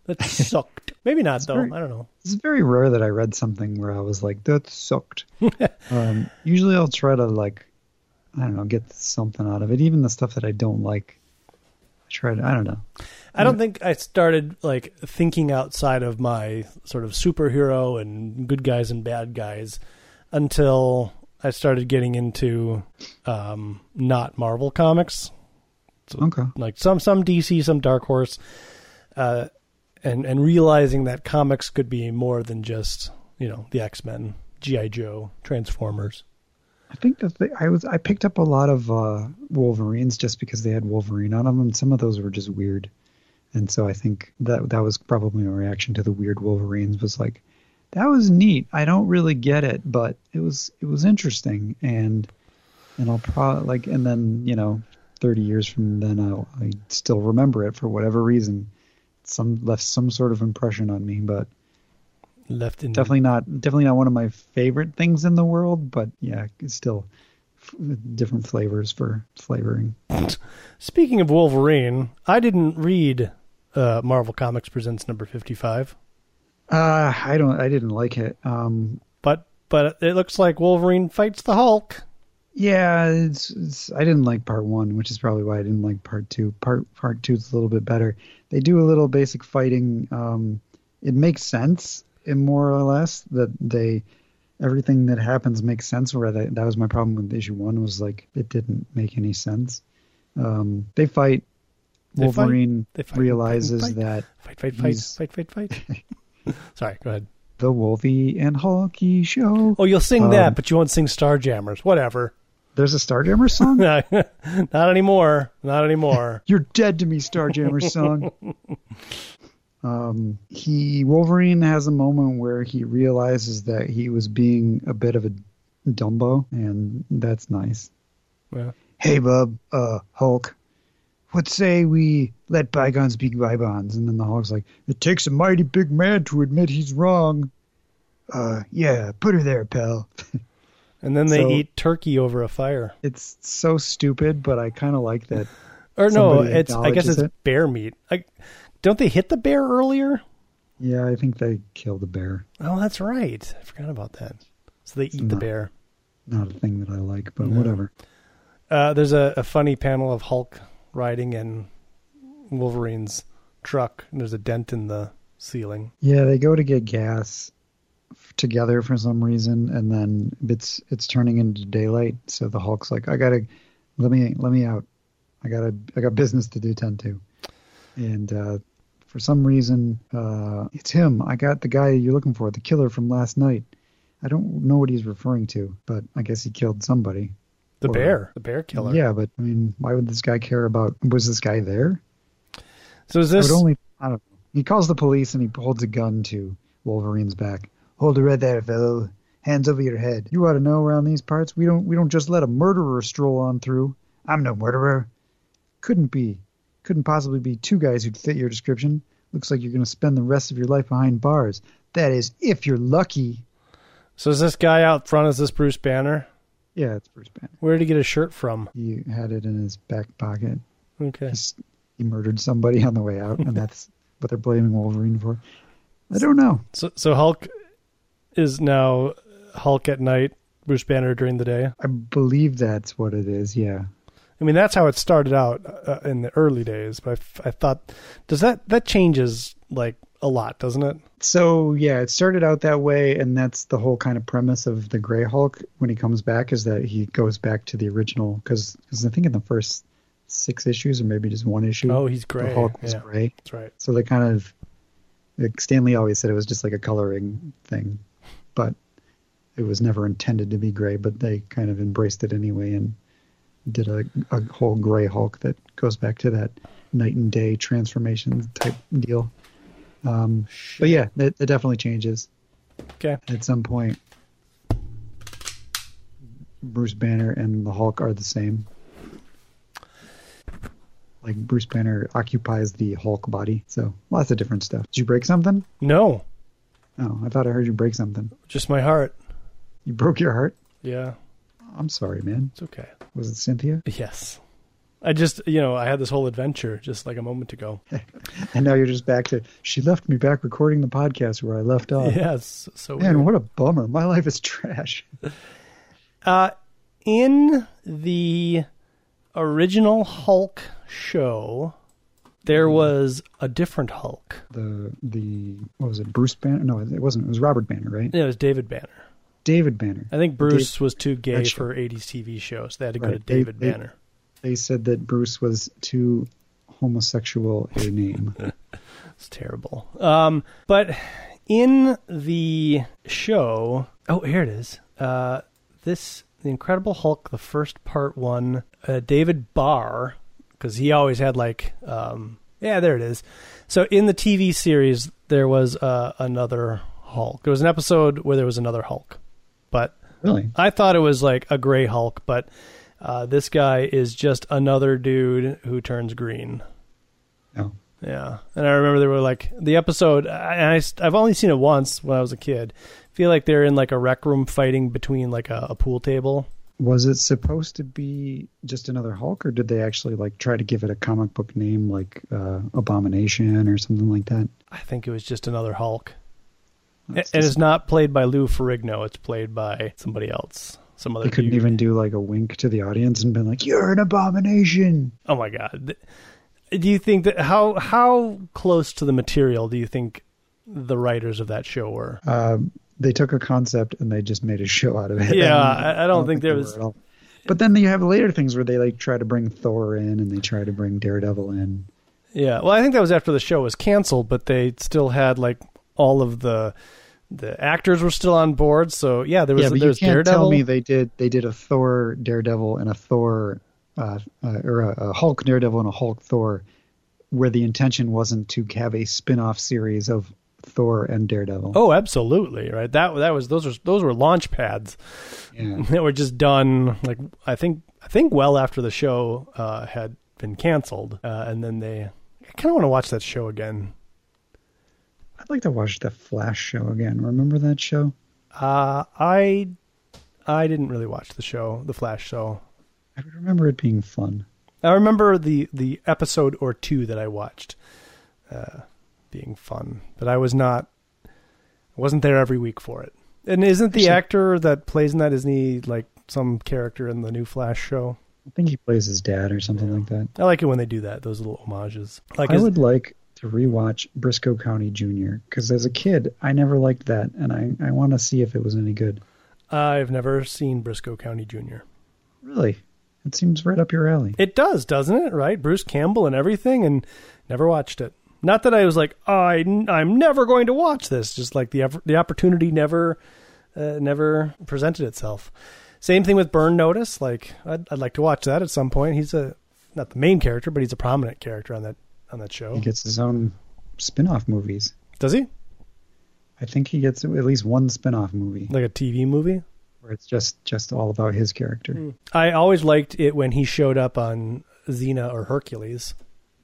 S2: That sucked. Maybe not it's though. Very, I don't know.
S1: It's very rare that I read something where I was like, "That sucked." um, usually, I'll try to like, I don't know, get something out of it. Even the stuff that I don't like, I try to. I don't know.
S2: I don't think I started like thinking outside of my sort of superhero and good guys and bad guys until I started getting into um, not Marvel comics,
S1: Okay.
S2: like some some DC, some Dark Horse, uh, and and realizing that comics could be more than just you know the X Men, GI Joe, Transformers.
S1: I think that I was I picked up a lot of uh, Wolverines just because they had Wolverine on them, and some of those were just weird. And so I think that that was probably my reaction to the weird Wolverines was like, that was neat. I don't really get it, but it was it was interesting, and and I'll probably like, and then you know, thirty years from then, I'll I still remember it for whatever reason. Some left some sort of impression on me, but
S2: Left in
S1: definitely not definitely not one of my favorite things in the world. But yeah, it's still f- different flavors for flavoring.
S2: Speaking of Wolverine, I didn't read uh, Marvel Comics Presents number fifty-five,
S1: Uh, I don't. I didn't like it. Um,
S2: but but it looks like Wolverine fights the Hulk.
S1: yeah, it's, it's. I didn't like part one, which is probably why I didn't like part two. Part part two is a little bit better. They do a little basic fighting. Um, it makes sense, in more or less that they everything that happens makes sense. Where that, that was my problem with issue one was like it didn't make any sense. Um, they fight.
S2: They fight.
S1: Wolverine
S2: They fight.
S1: realizes
S2: Fight.
S1: that
S2: Fight fight fight fight fight fight. Sorry, go ahead.
S1: the Wolfie and Hulky show.
S2: Oh, you'll sing
S1: Um,
S2: that, but you won't sing Starjammers. Whatever.
S1: There's a Starjammer song.
S2: Not anymore. Not anymore.
S1: You're dead to me, Starjammer song. um, he Wolverine has a moment where he realizes that he was being a bit of a Dumbo, and that's nice.
S2: Yeah.
S1: Hey, bub, uh, Hulk. What say we let bygones be bygones? And then the Hulk's like, "It takes a mighty big man to admit he's wrong." Uh, yeah, put her there, pal.
S2: And then they
S1: So-
S2: eat turkey over a fire.
S1: It's so stupid, but I kind of like that.
S2: Or no, it's I guess it's
S1: it.
S2: bear meat. I, don't they hit the bear earlier?
S1: Yeah, I think they kill the bear.
S2: Oh, that's right. I forgot about that. So they eat the bear.
S1: Not a thing that I like, but
S2: No.
S1: whatever.
S2: Uh, there's a, a funny panel of Hulk riding in Wolverine's truck. And there's a dent in the ceiling.
S1: Yeah, they go to get gas together for some reason, and then it's it's turning into daylight. So the Hulk's like, "I gotta let me let me out. I gotta I got business to do tend to." And uh, for some reason, uh, it's him. I got the guy you're looking for, the killer from last night. I don't know what he's referring to, but I guess he killed somebody.
S2: The
S1: Or-
S2: bear, the bear killer.
S1: Yeah, but I mean, why would this guy care about? Was this guy there?
S2: So is
S1: I
S2: this?
S1: would only. I don't know. He calls the police and he holds a gun to Wolverine's back. Hold it right there, fellow. Hands over your head. You ought to know around these parts we don't we don't just let a murderer stroll on through. I'm no murderer. Couldn't be. Couldn't possibly be two guys who'd fit your description. Looks like you're going to spend the rest of your life behind bars. That is, if you're lucky.
S2: So is this guy out front? Is this Bruce Banner?
S1: Yeah, it's Bruce Banner.
S2: Where did he get his shirt from?
S1: He had it in his back pocket.
S2: Okay.
S1: He's, he murdered somebody on the way out, and that's what they're blaming Wolverine for. I don't know.
S2: So so Hulk is now Hulk at night, Bruce Banner during the day.
S1: I believe that's what it is. Yeah.
S2: I mean, that's how it started out uh, in the early days. But I, f- I thought, does that that changes like a lot, doesn't it?
S1: So yeah, it started out that way, and that's the whole kind of premise of the Gray Hulk when he comes back is that he goes back to the original because I think in the first six issues or maybe just one issue,
S2: Oh, he's gray. the.
S1: Hulk was
S2: Yeah,
S1: gray.
S2: that's right.
S1: So they kind of like Stan Lee always said it was just like a coloring thing, but it was never intended to be gray. But they kind of embraced it anyway and did a, a whole gray Hulk that goes back to that night and day transformation type deal. Um, but yeah, it, it definitely changes
S2: Okay.
S1: at some point. Bruce Banner and the Hulk are the same. Like Bruce Banner occupies the Hulk body, so lots of different stuff. Did you break something?
S2: No,
S1: Oh, I thought I heard you break something.
S2: just my heart.
S1: You broke your heart?
S2: Yeah,
S1: I'm sorry, man.
S2: it's okay.
S1: Was it Cynthia?
S2: Yes. I just, you know, I had this whole adventure just like a moment ago.
S1: And now you're just back to. She left me back recording the podcast where I left off.
S2: yes. So
S1: Man,
S2: weird.
S1: what a bummer. My life is trash.
S2: Uh, in the original Hulk show, there was a different Hulk.
S1: The the what was it? Bruce Banner? No, it wasn't. It was Robert Banner, right?
S2: Yeah, it was David Banner.
S1: David Banner.
S2: I think Bruce was too gay for 80s TV shows. They had to go
S1: Right.
S2: to David
S1: they-
S2: Banner.
S1: They said that Bruce was too homosexual a name.
S2: It's terrible. Um, but in the show, oh, here it is. Uh, this the Incredible Hulk, the first part one. Uh, David Barr, because he always had like, um, yeah, there it is. So in the TV series, there was uh, another Hulk. There was an episode where there was another Hulk, but
S1: really?
S2: I thought it was like a gray Hulk, but uh, this guy is just another dude who turns green.
S1: No.
S2: Yeah, and I remember there were like the episode. I, I have only seen it once when I was a kid. I feel like they're in like a rec room fighting between like a, a pool table.
S1: Was it supposed to be just another Hulk, or did they actually like try to give it a comic book name like uh, Abomination or something like that?
S2: I think it was just another Hulk.
S1: That's
S2: and it's not played by Lou Ferrigno. It's played by somebody else. Some other.
S1: they couldn't
S2: dude.
S1: even do like a wink to the audience and been like, "You're an abomination."
S2: Oh my god! Do you think that how how close to the material do you think the writers of that show were?
S1: Um, they took a concept and they just made a show out of it.
S2: Yeah, I- I don't think there
S1: they
S2: was-
S1: were at all. But then you have later things where they like try to bring Thor in and they try to bring Daredevil in.
S2: Yeah, well, I think that was after the show was canceled, but they still had like all of the the actors were still on board. So yeah, there was
S1: yeah, but
S2: there
S1: you
S2: was
S1: can't
S2: Daredevil.
S1: tell me they did they did a Thor Daredevil and a Thor uh, uh, or a, a Hulk Daredevil and a Hulk Thor, where the intention wasn't to have a spin-off series of Thor and Daredevil.
S2: oh, absolutely, right. That that was those were those were launch pads
S1: yeah.
S2: that were just done like I think I think well after the show uh, had been canceled, uh, and then they. I kind of want to watch that show again.
S1: I'd like to watch the Flash show again. Remember that show?
S2: Uh, I I didn't really watch the show, the Flash show.
S1: I remember it being fun.
S2: I remember the the episode or two that I watched uh, being fun, but I was not I wasn't there every week for it. And isn't the
S1: Actually-
S2: actor that plays in that isn't he like some character in the new Flash show?
S1: I think he plays his dad or something like that.
S2: I like it when they do that, those little homages. Like
S1: I
S2: is-
S1: would like to rewatch Brisco County Jr. because as a kid I never liked that, and I I want to see if it was any good.
S2: I've never seen Brisco County Jr.
S1: Really, it seems right up your alley.
S2: It does, doesn't it? Right, Bruce Campbell and everything, and never watched it. Not that I was like, oh, I, I'm never going to watch this. Just like the the opportunity never, uh, never presented itself. Same thing with Burn Notice. Like, I'd, I'd like to watch that at some point. He's a not the main character, but he's a prominent character on that on that show.
S1: He gets his own spin-off movies.
S2: Does he?
S1: I think he gets at least one spin-off movie
S2: Like a TV movie?
S1: where it's just just all about his character.
S2: I always liked it when he showed up on Xena or Hercules.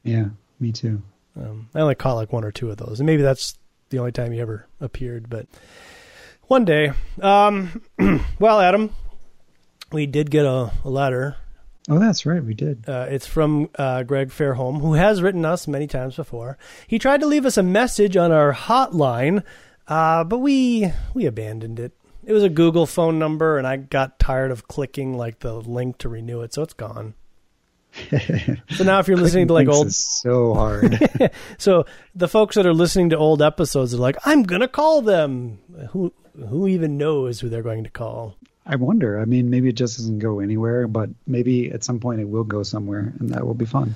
S1: Yeah, me too.
S2: Um, I only caught like one or two of those, and maybe that's the only time he ever appeared. But one day, um, well, Adam, we did get a, a letter.
S1: Oh, that's right, we did.
S2: Uh, it's from uh, Greg Fairholm, who has written us many times before. He tried to leave us a message on our hotline, uh, but we we abandoned it. It was a Google phone number, and I got tired of clicking like the link to renew it, so it's gone. So now, if you're listening to like old
S1: so hard.
S2: So the folks that are listening to old episodes are like, I'm gonna call them. Who who even knows who they're going to call?
S1: I wonder. I mean, maybe it just doesn't go anywhere, but maybe at some point it will go somewhere, and that will be fun.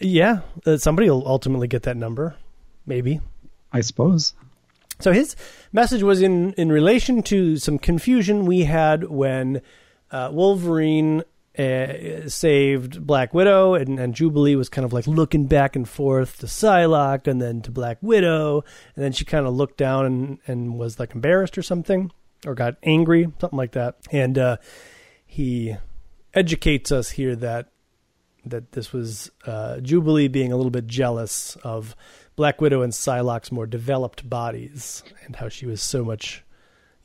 S2: Yeah, uh, somebody will ultimately get that number, maybe.
S1: I suppose.
S2: So his message was in in relation to some confusion we had when uh, Wolverine uh, saved Black Widow, and, and Jubilee was kind of like looking back and forth to Psylocke and then to Black Widow, and then she kind of looked down and, and was like embarrassed or something, or got angry, something like that. And uh, he educates us here that that this was uh, Jubilee being a little bit jealous of Black Widow and Psylocke's more developed bodies, and how she was so much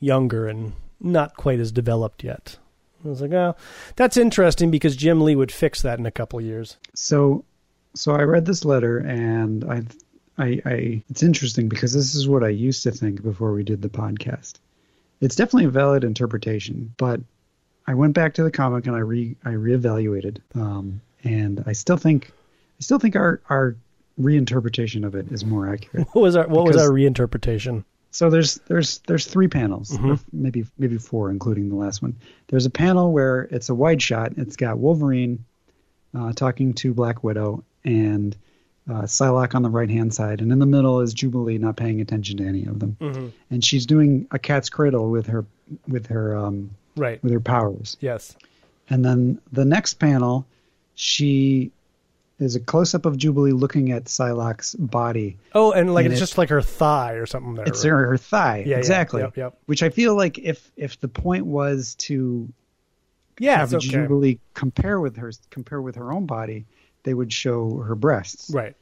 S2: younger and not quite as developed yet. I was like, oh, that's interesting because Jim Lee would fix that in a couple years.
S1: So, so I read this letter, and I, I, I, it's interesting because this is what I used to think before we did the podcast. It's definitely a valid interpretation, but I went back to the comic and I re, I reevaluated, um, and I still think, I still think our our reinterpretation of it is more accurate.
S2: What was our What was our reinterpretation?
S1: So there's there's there's three panels,
S2: Mhm.
S1: maybe maybe four, including the last one. There's a panel where it's a wide shot. It's got Wolverine uh, talking to Black Widow and uh, Psylocke on the right hand side, and in the middle is Jubilee not paying attention to any of them,
S2: Mm-hmm.
S1: and she's doing a cat's cradle with her with her um,
S2: Right.
S1: with her powers.
S2: Yes.
S1: And then the next panel, she is a close up of Jubilee looking at Psylocke's body.
S2: Oh, and like
S1: And
S2: it's
S1: it-
S2: just like her thigh or something there.
S1: It's
S2: right?
S1: her, her thigh,
S2: Yeah, yeah,
S1: exactly.
S2: Yep. Yep.
S1: Which I feel like if if the point was to
S2: Yeah.
S1: have
S2: okay.
S1: Jubilee compare with her compare with her own body, they would show her breasts.
S2: Right.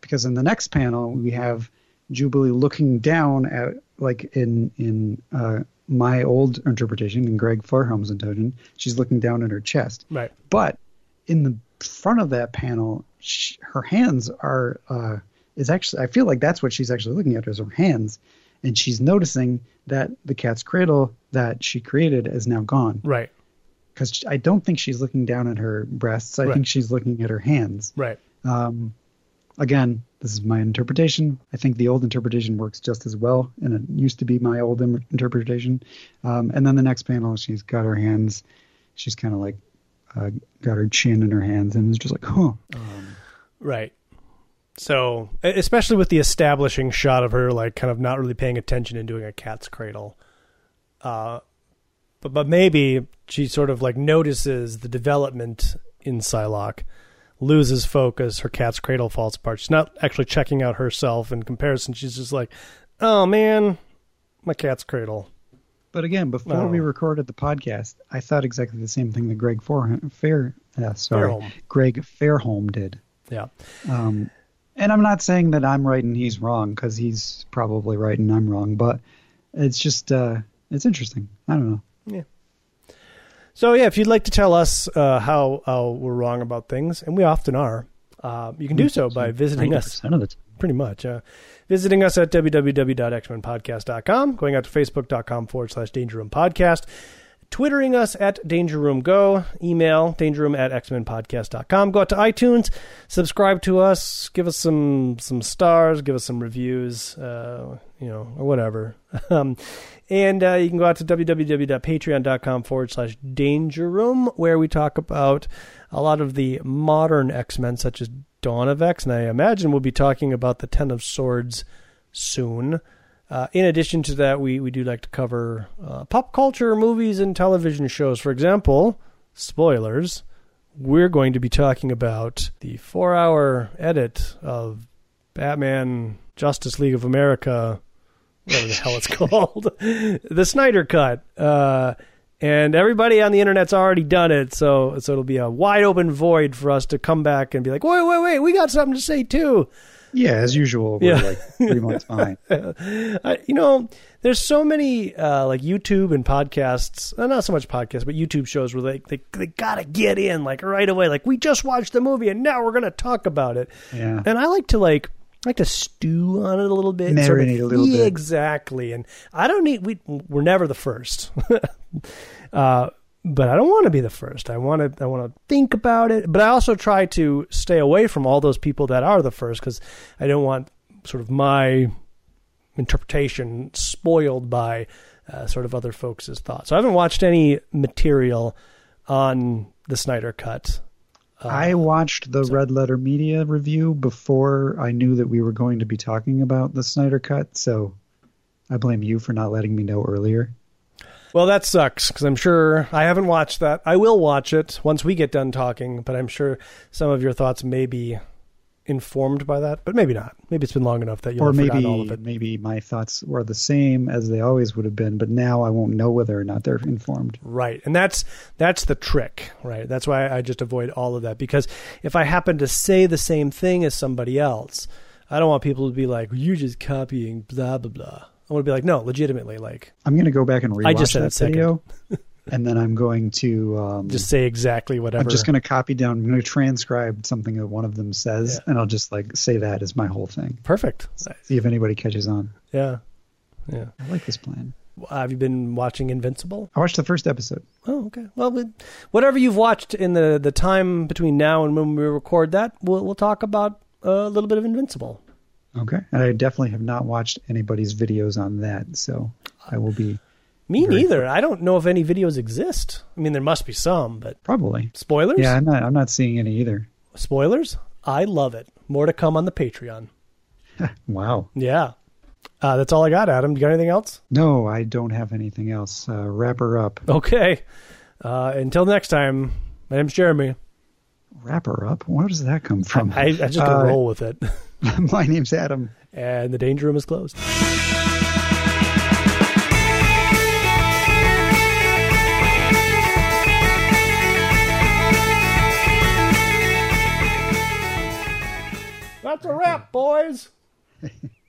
S1: Because in the next panel we have Jubilee looking down at like in in uh, my old interpretation in Greg Farham's interpretation, she's looking down at her chest.
S2: Right.
S1: But in the front of that panel, sh her hands are uh, is actually I feel like that's what she's actually looking at is her hands, and she's noticing that the cat's cradle that she created is now gone
S2: Right.
S1: because I don't think she's looking down at her breasts. I
S2: Right.
S1: think she's looking at her hands.
S2: Right.
S1: Um, again, this is my interpretation. I think the old interpretation works just as well, and it used to be my old interpretation. Um, and then the next panel, she's got her hands. She's kind of like uh, got her chin in her hands, and it's just like, huh. Um,
S2: Right. So, especially with the establishing shot of her, like kind of not really paying attention and doing a cat's cradle. Uh, but but maybe she sort of like notices the development in Psylocke, loses focus, her cat's cradle falls apart. She's not actually checking out herself in comparison. She's just like, oh man, my cat's cradle.
S1: But again, before
S2: Oh.
S1: we recorded the podcast, I thought exactly the same thing that Greg Fair, Fair uh, sorry,
S2: Fairholm.
S1: Greg Fairholm did.
S2: Yeah.
S1: Um, and I'm not saying that I'm right and he's wrong because he's probably right and I'm wrong, but it's just uh, it's interesting. I don't know. Yeah.
S2: So yeah, if you'd like to tell us uh, how, how we're wrong about things, and we often are, uh, you can do so by visiting us.
S1: 90% of the time.
S2: Pretty much. Uh, visiting us at www.xmenpodcast.com, going out to facebook.com forward slash danger room podcast, twittering us at danger room go, email dangerroom at xmenpodcast.com, go out to iTunes, subscribe to us, give us some some stars, give us some reviews, uh, you know, or whatever. um, and uh, you can go out to www.patreon.com forward slash danger room, where we talk about a lot of the modern X Men, such as Dawn of X, and I imagine we'll be talking about the Ten of Swords soon. Uh, in addition to that, we, we do like to cover uh, pop culture, movies, and television shows. For example, spoilers, we're going to be talking about the four hour edit of Batman Justice League of America, whatever the hell it's called, the Snyder Cut. Uh, and everybody on the internet's already done it, so so it'll be a wide open void for us to come back and be like, wait, wait, wait, we got something to say too.
S1: Yeah, as usual, we're
S2: Yeah.
S1: like three months behind.
S2: I, you know, there's so many uh, like YouTube and podcasts, uh, not so much podcasts, but YouTube shows where they, they they gotta get in like right away. Like we just watched the movie and now we're gonna talk about it.
S1: Yeah.
S2: And I like to like I like to stew on it a little bit, sort of-
S1: Marinate a little
S2: yeah,
S1: bit.
S2: exactly. And I don't need we we're never the first. uh, but I don't want to be the first. I want to I want to think about it, but I also try to stay away from all those people that are the first because I don't want sort of my interpretation spoiled by uh, sort of other folks' thoughts. So I haven't watched any material on the Snyder Cut. Uh,
S1: I watched the Red Letter Media review before I knew that we were going to be talking about the Snyder Cut, so I blame you for not letting me know earlier.
S2: Well, that sucks because I'm sure I haven't watched that. I will watch it once we get done talking, but I'm sure some of your thoughts may be informed by that, but maybe not. Maybe it's been long enough that you'll
S1: or maybe
S2: all of it.
S1: maybe my thoughts were the same as they always would have been, but now I won't know whether or not they're informed.
S2: Right. And that's that's the trick, right? That's why I just avoid all of that because if I happen to say the same thing as somebody else, I don't want people to be like, "You're just copying blah blah blah." I want to be like, "No, legitimately, like
S1: I'm going to go back and rewatch
S2: I just said
S1: that video, and then I'm going to um,
S2: just say exactly whatever."
S1: I'm just going to copy down. I'm going to transcribe something that one of them says,
S2: Yeah.
S1: and I'll just like say that as my whole thing.
S2: Perfect.
S1: See if anybody catches on.
S2: Yeah. Yeah.
S1: I like this plan.
S2: Have you been watching Invincible?
S1: I watched the first episode.
S2: Oh, okay. Well, whatever you've watched in the the time between now and when we record that, we'll we'll talk about a little bit of Invincible.
S1: Okay. And I definitely have not watched anybody's videos on that, so I will be
S2: Me neither. I don't know if any videos exist. I mean, there must be some, but
S1: probably.
S2: spoilers.
S1: Yeah, I'm not. I'm not seeing any either.
S2: Spoilers. I love it. More to come on the Patreon.
S1: Wow.
S2: Yeah. Uh, that's all I got, Adam. You got anything else?
S1: No, I don't have anything else. Uh, wrap her up.
S2: Okay. Uh, until next time, my name's Jeremy.
S1: Wrap her up. Where does that come from?
S2: I, I just
S1: Uh,
S2: roll with it.
S1: My name's Adam.
S2: and the danger room is closed. That's a wrap, boys.